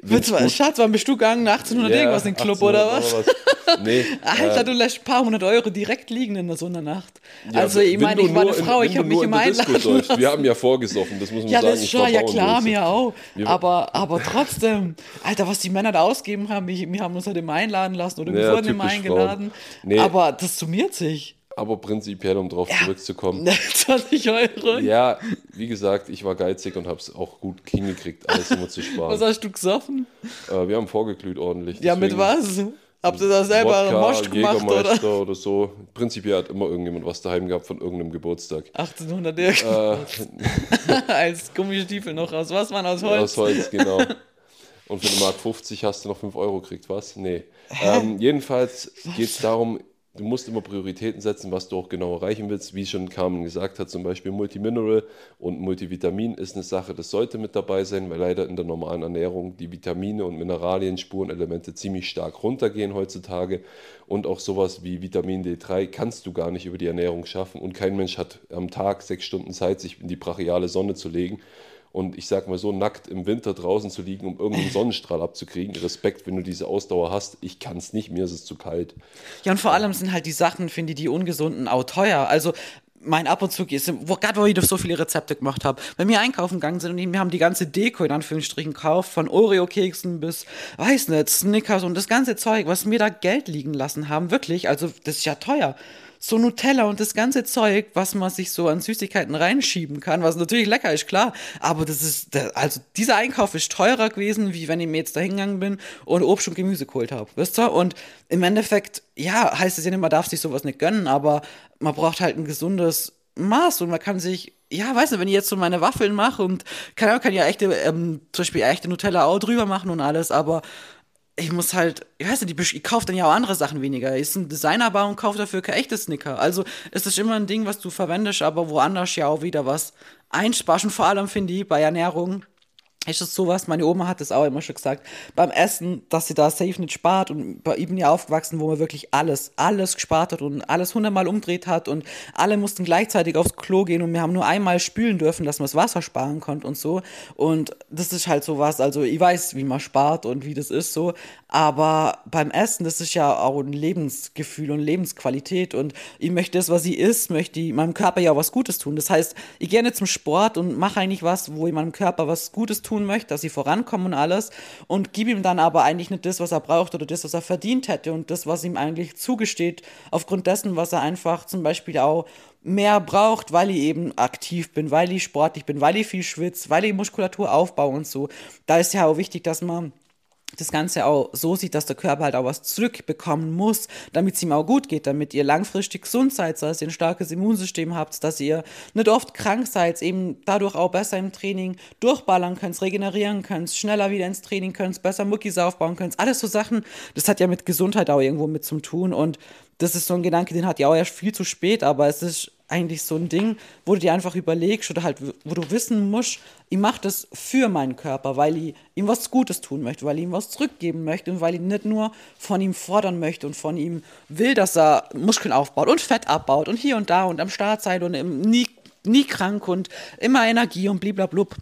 Für, Schatz, wann bist du gegangen? 1800 ja, irgendwas in den Club oder was? was? Nee, Alter, äh, du lässt ein paar hundert Euro direkt liegen in so einer Nacht. Ja, also ich meine, ich war eine Frau, in, ich habe mich immer einladen Wir haben ja vorgesoffen, das muss man ja, sagen. Das ist schon, ja klar, mir auch. Aber, aber trotzdem, Alter, was die Männer da ausgeben haben, wir, wir haben uns halt immer einladen lassen oder wir wurden immer eingeladen. Nee. Aber das summiert sich. Aber prinzipiell, um darauf ja. zurückzukommen. 20 Euro? Ja, wie gesagt, ich war geizig und habe es auch gut hingekriegt, alles immer zu sparen. Was hast du gesoffen? Äh, wir haben vorgeglüht ordentlich. Ja, mit was? Habt ihr da selber Wodka, Most gemacht, oder? oder so. Prinzipiell hat immer irgendjemand was daheim gehabt von irgendeinem Geburtstag. 1800 äh, Als Gummistiefel noch aus was, man? Aus Holz? Aus Holz, genau. Und für eine Mark 50 hast du noch 5 Euro gekriegt, was? Nee. Ähm, jedenfalls geht es darum, du musst immer Prioritäten setzen, was du auch genau erreichen willst. Wie schon Carmen gesagt hat, zum Beispiel Multimineral und Multivitamin ist eine Sache, das sollte mit dabei sein, weil leider in der normalen Ernährung die Vitamine und Mineralien, Spurenelemente ziemlich stark runtergehen heutzutage. Und auch sowas wie Vitamin D3 kannst du gar nicht über die Ernährung schaffen. Und kein Mensch hat am Tag sechs Stunden Zeit, sich in die brachiale Sonne zu legen und ich sag mal so, nackt im Winter draußen zu liegen, um irgendeinen Sonnenstrahl abzukriegen. Respekt, wenn du diese Ausdauer hast. Ich kann es nicht, mir ist es zu kalt. Ja, und vor allem sind halt die Sachen, finde ich, die ungesunden auch teuer. Also mein ab und zu ist, gerade wo ich so viele Rezepte gemacht habe, wenn wir einkaufen gegangen sind und wir haben die ganze Deko in Anführungsstrichen gekauft, von Oreo-Keksen bis, weiß nicht, Snickers und das ganze Zeug, was mir da Geld liegen lassen haben, wirklich, also das ist ja teuer so Nutella und das ganze Zeug, was man sich so an Süßigkeiten reinschieben kann, was natürlich lecker ist, klar. Aber das ist, also dieser Einkauf ist teurer gewesen, wie wenn ich mir jetzt da hingegangen bin und Obst und Gemüse geholt habe. Wisst ihr? Und im Endeffekt, ja, heißt es ja nicht, man darf sich sowas nicht gönnen, aber man braucht halt ein gesundes Maß und man kann sich, ja, weißt du, wenn ich jetzt so meine Waffeln mache und kann, kann ja echte, ähm, zum Beispiel echte Nutella auch drüber machen und alles, aber ich muss halt, ich weiß nicht, ich kaufe dann ja auch andere Sachen weniger. Ich ist ein Designerbar und kaufe dafür kein echtes Snicker. Also es ist immer ein Ding, was du verwendest, aber woanders ja auch wieder was einsparst. Und vor allem finde ich bei Ernährung ist es sowas, meine Oma hat das auch immer schon gesagt, beim Essen, dass sie da safe nicht spart und bei ihm ja aufgewachsen, wo man wirklich alles, alles gespart hat und alles hundertmal umdreht hat und alle mussten gleichzeitig aufs Klo gehen und wir haben nur einmal spülen dürfen, dass man das Wasser sparen konnte und so. Und das ist halt sowas, also ich weiß, wie man spart und wie das ist so, Aber beim Essen, das ist ja auch ein Lebensgefühl und Lebensqualität. Und ich möchte das, was ich isst, möchte ich meinem Körper ja auch was Gutes tun. Das heißt, ich gehe nicht zum Sport und mache eigentlich was, wo ich meinem Körper was Gutes tun möchte, dass ich vorankomme und alles. Und gebe ihm dann aber eigentlich nicht das, was er braucht oder das, was er verdient hätte und das, was ihm eigentlich zugesteht, aufgrund dessen, was er einfach zum Beispiel auch mehr braucht, weil ich eben aktiv bin, weil ich sportlich bin, weil ich viel schwitze, weil ich Muskulatur aufbaue und so. Da ist ja auch wichtig, dass man das Ganze auch so sieht, dass der Körper halt auch was zurückbekommen muss, damit es ihm auch gut geht, damit ihr langfristig gesund seid, dass ihr ein starkes Immunsystem habt, dass ihr nicht oft krank seid, eben dadurch auch besser im Training durchballern könnt, regenerieren könnt, schneller wieder ins Training könnt, besser Muckis aufbauen könnt. Alles so Sachen, das hat ja mit Gesundheit auch irgendwo mit zu tun und das ist so ein Gedanke, den hat ja auch erst viel zu spät, aber es ist eigentlich so ein Ding, wo du dir einfach überlegst oder halt, wo du wissen musst, ich mache das für meinen Körper, weil ich ihm was Gutes tun möchte, weil ich ihm was zurückgeben möchte und weil ich nicht nur von ihm fordern möchte und von ihm will, dass er Muskeln aufbaut und Fett abbaut und hier und da und am Start seid und nie, nie krank und immer Energie und bliblablub.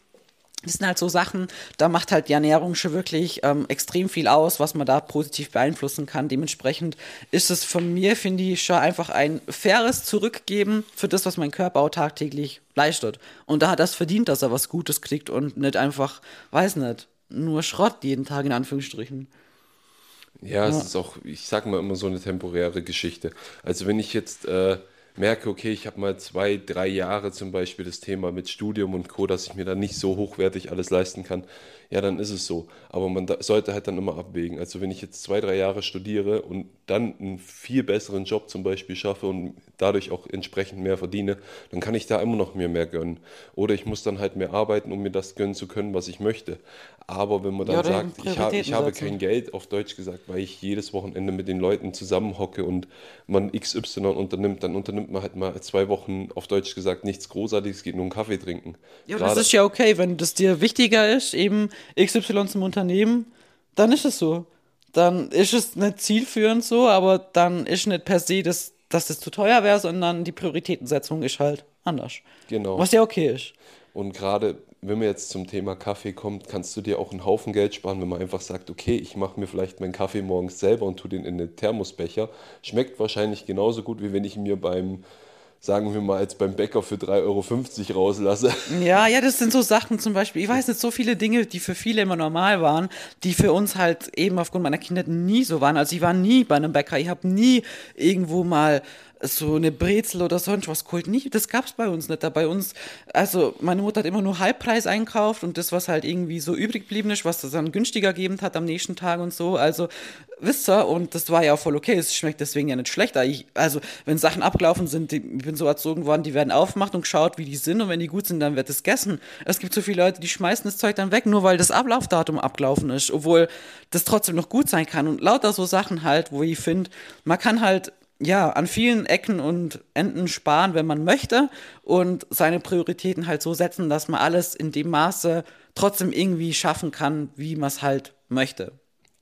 Das sind halt so Sachen, da macht halt die Ernährung schon wirklich ähm, extrem viel aus, was man da positiv beeinflussen kann. Dementsprechend ist es von mir, finde ich, schon einfach ein faires Zurückgeben für das, was mein Körper auch tagtäglich leistet. Und da hat das verdient, dass er was Gutes kriegt und nicht einfach, weiß nicht, nur Schrott jeden Tag in Anführungsstrichen. Ja, es ist auch, ich sag mal immer so eine temporäre Geschichte. Also wenn ich jetzt äh, merke, okay, ich habe mal zwei, drei Jahre zum Beispiel das Thema mit Studium und Co., dass ich mir da nicht so hochwertig alles leisten kann, ja, dann ist es so. Aber man da, sollte halt dann immer abwägen. Also wenn ich jetzt zwei, drei Jahre studiere und dann einen viel besseren Job zum Beispiel schaffe und dadurch auch entsprechend mehr verdiene, dann kann ich da immer noch mir mehr gönnen. Oder ich muss dann halt mehr arbeiten, um mir das gönnen zu können, was ich möchte. Aber wenn man dann ja, sagt, ich, ha ich habe kein Geld, auf Deutsch gesagt, weil ich jedes Wochenende mit den Leuten zusammenhocke und man XY unternimmt, dann unternimmt man halt mal zwei Wochen, auf Deutsch gesagt, nichts Großartiges, geht nur einen Kaffee trinken. Ja, Gerade das ist ja okay, wenn das dir wichtiger ist, eben XY zum Unternehmen, dann ist es so. Dann ist es nicht zielführend so, aber dann ist nicht per se, dass, dass das zu teuer wäre, sondern die Prioritätensetzung ist halt anders. Genau. Was ja okay ist. Und gerade wenn man jetzt zum Thema Kaffee kommt, kannst du dir auch einen Haufen Geld sparen, wenn man einfach sagt, okay, ich mache mir vielleicht meinen Kaffee morgens selber und tue den in den Thermosbecher. Schmeckt wahrscheinlich genauso gut, wie wenn ich mir beim sagen wir mal, jetzt beim Bäcker für 3,50 Euro rauslasse. Ja, ja, das sind so Sachen zum Beispiel. Ich weiß nicht, so viele Dinge, die für viele immer normal waren, die für uns halt eben aufgrund meiner Kindheit nie so waren. Also ich war nie bei einem Bäcker, ich habe nie irgendwo mal so eine Brezel oder sonst was geholt. Nie, das gab es bei uns nicht. Da bei uns, also meine Mutter hat immer nur Halbpreis einkauft und das, was halt irgendwie so übrig geblieben ist, was das dann günstiger gegeben hat am nächsten Tag und so. Also, wisst ihr, und das war ja auch voll okay. Es schmeckt deswegen ja nicht schlechter. Ich, also, wenn Sachen abgelaufen sind, die, ich bin so erzogen worden, die werden aufgemacht und geschaut, wie die sind und wenn die gut sind, dann wird es gegessen. Es gibt so viele Leute, die schmeißen das Zeug dann weg, nur weil das Ablaufdatum abgelaufen ist, obwohl das trotzdem noch gut sein kann. Und lauter so Sachen halt, wo ich finde, man kann halt ja, an vielen Ecken und Enden sparen, wenn man möchte und seine Prioritäten halt so setzen, dass man alles in dem Maße trotzdem irgendwie schaffen kann, wie man es halt möchte.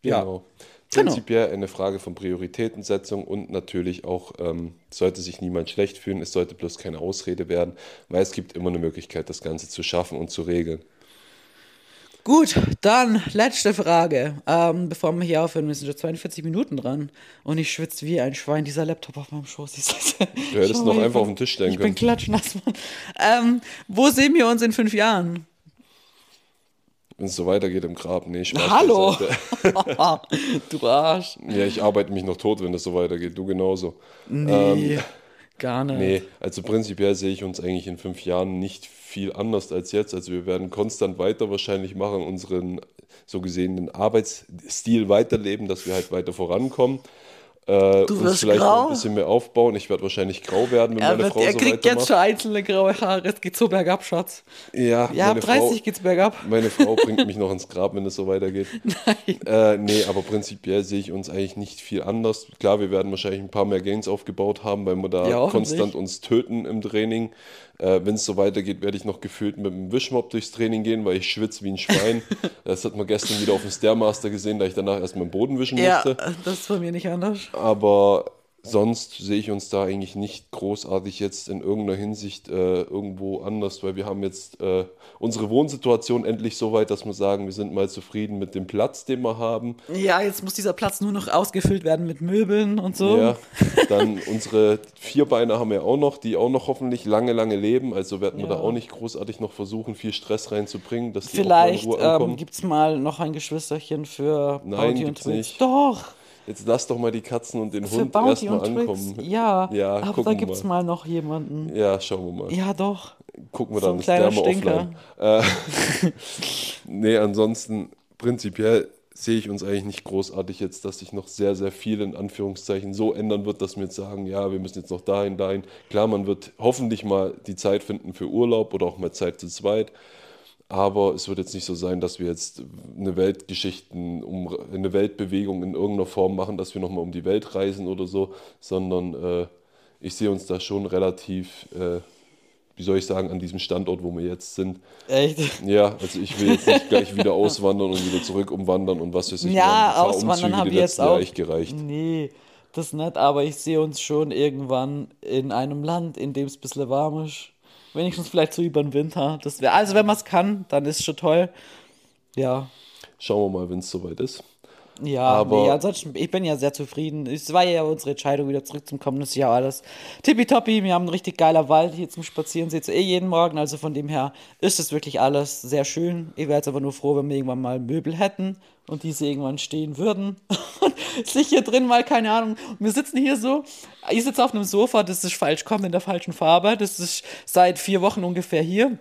Ja. Genau. Prinzipiell genau. eine Frage von Prioritätensetzung und natürlich auch, ähm, sollte sich niemand schlecht fühlen, es sollte bloß keine Ausrede werden, weil es gibt immer eine Möglichkeit, das Ganze zu schaffen und zu regeln. Gut, dann letzte Frage. Ähm, bevor wir hier aufhören, wir sind schon 42 Minuten dran. Und ich schwitze wie ein Schwein. Dieser Laptop auf meinem Schoß. Du hättest noch einfach auf den Tisch stellen ich können. Ich bin klatschnass, Mann. Ähm, wo sehen wir uns in fünf Jahren? Wenn es so weitergeht im Grab. Nee, Spaß Hallo! du Arsch. Ja, ich arbeite mich noch tot, wenn das so weitergeht. Du genauso. Nee, ähm, gar nicht. Nee, also prinzipiell sehe ich uns eigentlich in fünf Jahren nicht viel anders als jetzt. Also wir werden konstant weiter wahrscheinlich machen, unseren so gesehen den Arbeitsstil weiterleben, dass wir halt weiter vorankommen. Äh, du wirst vielleicht grau. ein bisschen mehr aufbauen. Ich werde wahrscheinlich grau werden, wenn er meine wird, Frau er so kriegt jetzt schon einzelne graue Haare. Es geht so bergab, Schatz. Ja, ja ab 30 Frau, geht's bergab. Meine Frau bringt mich noch ins Grab, wenn es so weitergeht. Nein. Äh, nee, aber prinzipiell sehe ich uns eigentlich nicht viel anders. Klar, wir werden wahrscheinlich ein paar mehr Gains aufgebaut haben, weil wir da ja, konstant uns töten im Training. Äh, Wenn es so weitergeht, werde ich noch gefühlt mit dem Wischmopp durchs Training gehen, weil ich schwitze wie ein Schwein. das hat man gestern wieder auf dem Stairmaster gesehen, da ich danach erstmal den Boden wischen musste. Ja, das ist bei mir nicht anders. Aber sonst sehe ich uns da eigentlich nicht großartig jetzt in irgendeiner Hinsicht äh, irgendwo anders, weil wir haben jetzt äh, unsere Wohnsituation endlich so weit, dass wir sagen, wir sind mal zufrieden mit dem Platz, den wir haben. Ja, jetzt muss dieser Platz nur noch ausgefüllt werden mit Möbeln und so. Ja, dann unsere Vierbeiner haben wir auch noch, die auch noch hoffentlich lange, lange leben. Also werden wir Ja. da auch nicht großartig noch versuchen, viel Stress reinzubringen, dass die Vielleicht auch mal in Ruhe ankommen. ähm, gibt es mal noch ein Geschwisterchen für Nein, Bounty und gibt's Twix. nicht. Doch, Jetzt lass doch mal die Katzen und den für Hund erstmal ankommen. Ja, Ja, aber da gibt es mal. noch jemanden. Ja, schauen wir mal. Ja, doch. Gucken wir So dann, kleiner der mal offline. Äh, nee, ansonsten prinzipiell sehe ich uns eigentlich nicht großartig jetzt, dass sich noch sehr, sehr viel in Anführungszeichen so ändern wird, dass wir jetzt sagen, ja, wir müssen jetzt noch dahin, dahin. Klar, man wird hoffentlich mal die Zeit finden für Urlaub oder auch mal Zeit zu zweit. Aber es wird jetzt nicht so sein, dass wir jetzt eine Weltgeschichten, um eine Weltbewegung in irgendeiner Form machen, dass wir nochmal um die Welt reisen oder so, sondern äh, ich sehe uns da schon relativ, äh, wie soll ich sagen, an diesem Standort, wo wir jetzt sind. Echt? Ja, also ich will jetzt nicht gleich wieder auswandern und wieder zurück umwandern und was weiß ich. Ja, Wir haben paar auswandern Umzüge habe die ich jetzt auch. echt gereicht. Nee, das nicht, aber ich sehe uns schon irgendwann in einem Land, in dem es ein bisschen warm ist. Wenigstens vielleicht so über den Winter. Das wäre, also wenn man es kann, dann ist es schon toll. Ja. Schauen wir mal, wenn es soweit ist. Ja, Aber- nee, ansonsten, ich bin ja sehr zufrieden. Es war ja unsere Entscheidung, wieder zurückzukommen. Das ist ja alles tippitoppi. Wir haben einen richtig geiler Wald hier zum Spazieren. Seht ihr eh jeden Morgen. Also von dem her ist es wirklich alles sehr schön. Ich wäre jetzt aber nur froh, wenn wir irgendwann mal Möbel hätten und diese irgendwann stehen würden. Und sich hier drin mal, keine Ahnung. Wir sitzen hier so. Ich sitze auf einem Sofa, das ist falsch, kommt in der falschen Farbe. Das ist seit vier Wochen ungefähr hier.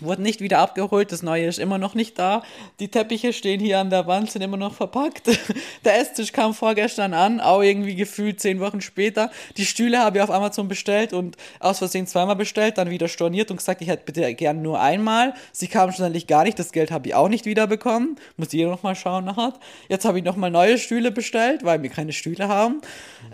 Wurde nicht wieder abgeholt, das neue ist immer noch nicht da. Die Teppiche stehen hier an der Wand, sind immer noch verpackt. Der Esstisch kam vorgestern an, auch irgendwie gefühlt zehn Wochen später. Die Stühle habe ich auf Amazon bestellt und aus Versehen zweimal bestellt, dann wieder storniert und gesagt, ich hätte bitte gern nur einmal. Sie kamen schlussendlich gar nicht, das Geld habe ich auch nicht wiederbekommen. Muss jeder noch mal schauen nachher. Jetzt habe ich noch mal neue Stühle bestellt, weil wir keine Stühle haben.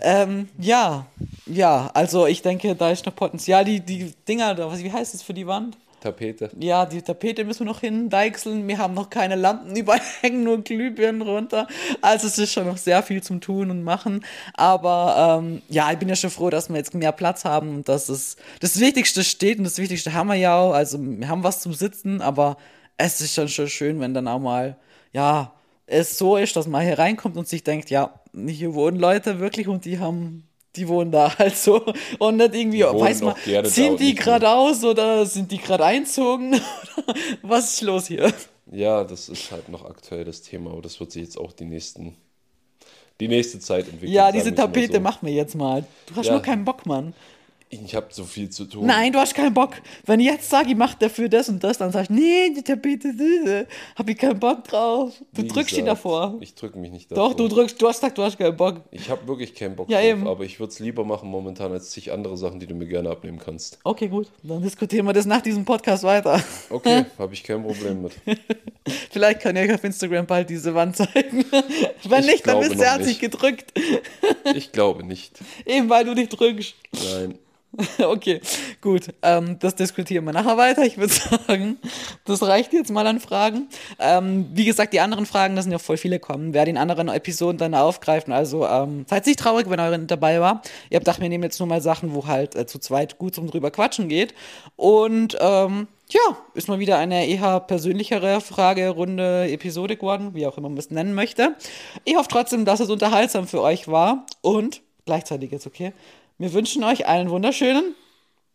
Ähm, ja, ja, also ich denke, da ist noch Potenzial. Die, die Dinger, wie heißt das für die Wand? Tapete. Ja, die Tapete müssen wir noch hindeichseln. Wir haben noch keine Lampen, überall hängen nur Glühbirnen runter. Also es ist schon noch sehr viel zum Tun und Machen. Aber ähm, ja, ich bin ja schon froh, dass wir jetzt mehr Platz haben und dass es das Wichtigste steht und das Wichtigste haben wir ja auch. Also wir haben was zum Sitzen, aber es ist schon, schon schön, wenn dann auch mal, ja, es so ist, dass man hier reinkommt und sich denkt, ja, hier wohnen Leute wirklich und die haben die wohnen da halt so und nicht irgendwie, wohnen weiß man, ziehen und die gerade aus oder sind die gerade einzogen? Was ist los hier? Ja, das ist halt noch aktuell das Thema, aber das wird sich jetzt auch die nächsten, die nächste Zeit entwickeln. Ja, diese Tapete so. machen wir jetzt mal. Du hast Ja. nur keinen Bock, Mann. Ich habe so viel zu tun. Nein, du hast keinen Bock. Wenn ich jetzt sage, ich mach dafür das und das, dann sagst du, nee, die Tapete, hab ich keinen Bock drauf. Du Wie drückst gesagt, davor. Ich drücke mich nicht davor. Doch, du drückst, du hast gesagt, du hast keinen Bock. Ich habe wirklich keinen Bock Ja, drauf, eben. aber ich würde es lieber machen momentan als zig andere Sachen, die du mir gerne abnehmen kannst. Okay, gut. Dann diskutieren wir das nach diesem Podcast weiter. Okay, habe ich kein Problem mit. Vielleicht kann ich auf Instagram bald diese Wand zeigen. Wenn Ich nicht, dann ihr, hat sich gedrückt. Ich glaube nicht. Eben weil du dich drückst. Nein. Okay, gut. Ähm, das diskutieren wir nachher weiter. Ich würde sagen, das reicht jetzt mal an Fragen. Ähm, wie gesagt, die anderen Fragen, da sind ja voll viele kommen. Wer den anderen Episoden dann aufgreifen. Also ähm, seid nicht traurig, wenn eure dabei war. Ihr habt gedacht, wir nehmen jetzt nur mal Sachen, wo halt äh, zu zweit gut zum drüber quatschen geht. Und ähm, ja, ist mal wieder eine eher persönlichere Fragerunde, Episode geworden, wie auch immer man es nennen möchte. Ich hoffe trotzdem, dass es unterhaltsam für euch war und gleichzeitig jetzt okay. Wir wünschen euch einen wunderschönen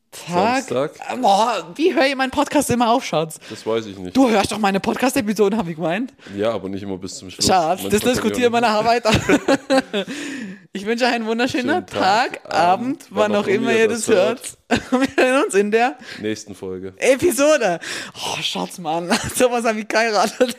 Tag. Samstag? Boah, wie höre ich meinen Podcast immer auf, Schatz? Das weiß ich nicht. Du hörst doch meine Podcast-Episoden, habe ich gemeint. Ja, aber nicht immer bis zum Schluss. Schatz, Manchmal das diskutieren wir nachher weiter. ich wünsche euch einen wunderschönen Schönen Tag, Tag, Abend, wann auch immer ihr das hört. Wir sehen uns in der Nächsten Folge. Episode. Oh, Schatz, Mann. Sowas habe ich geheiratet.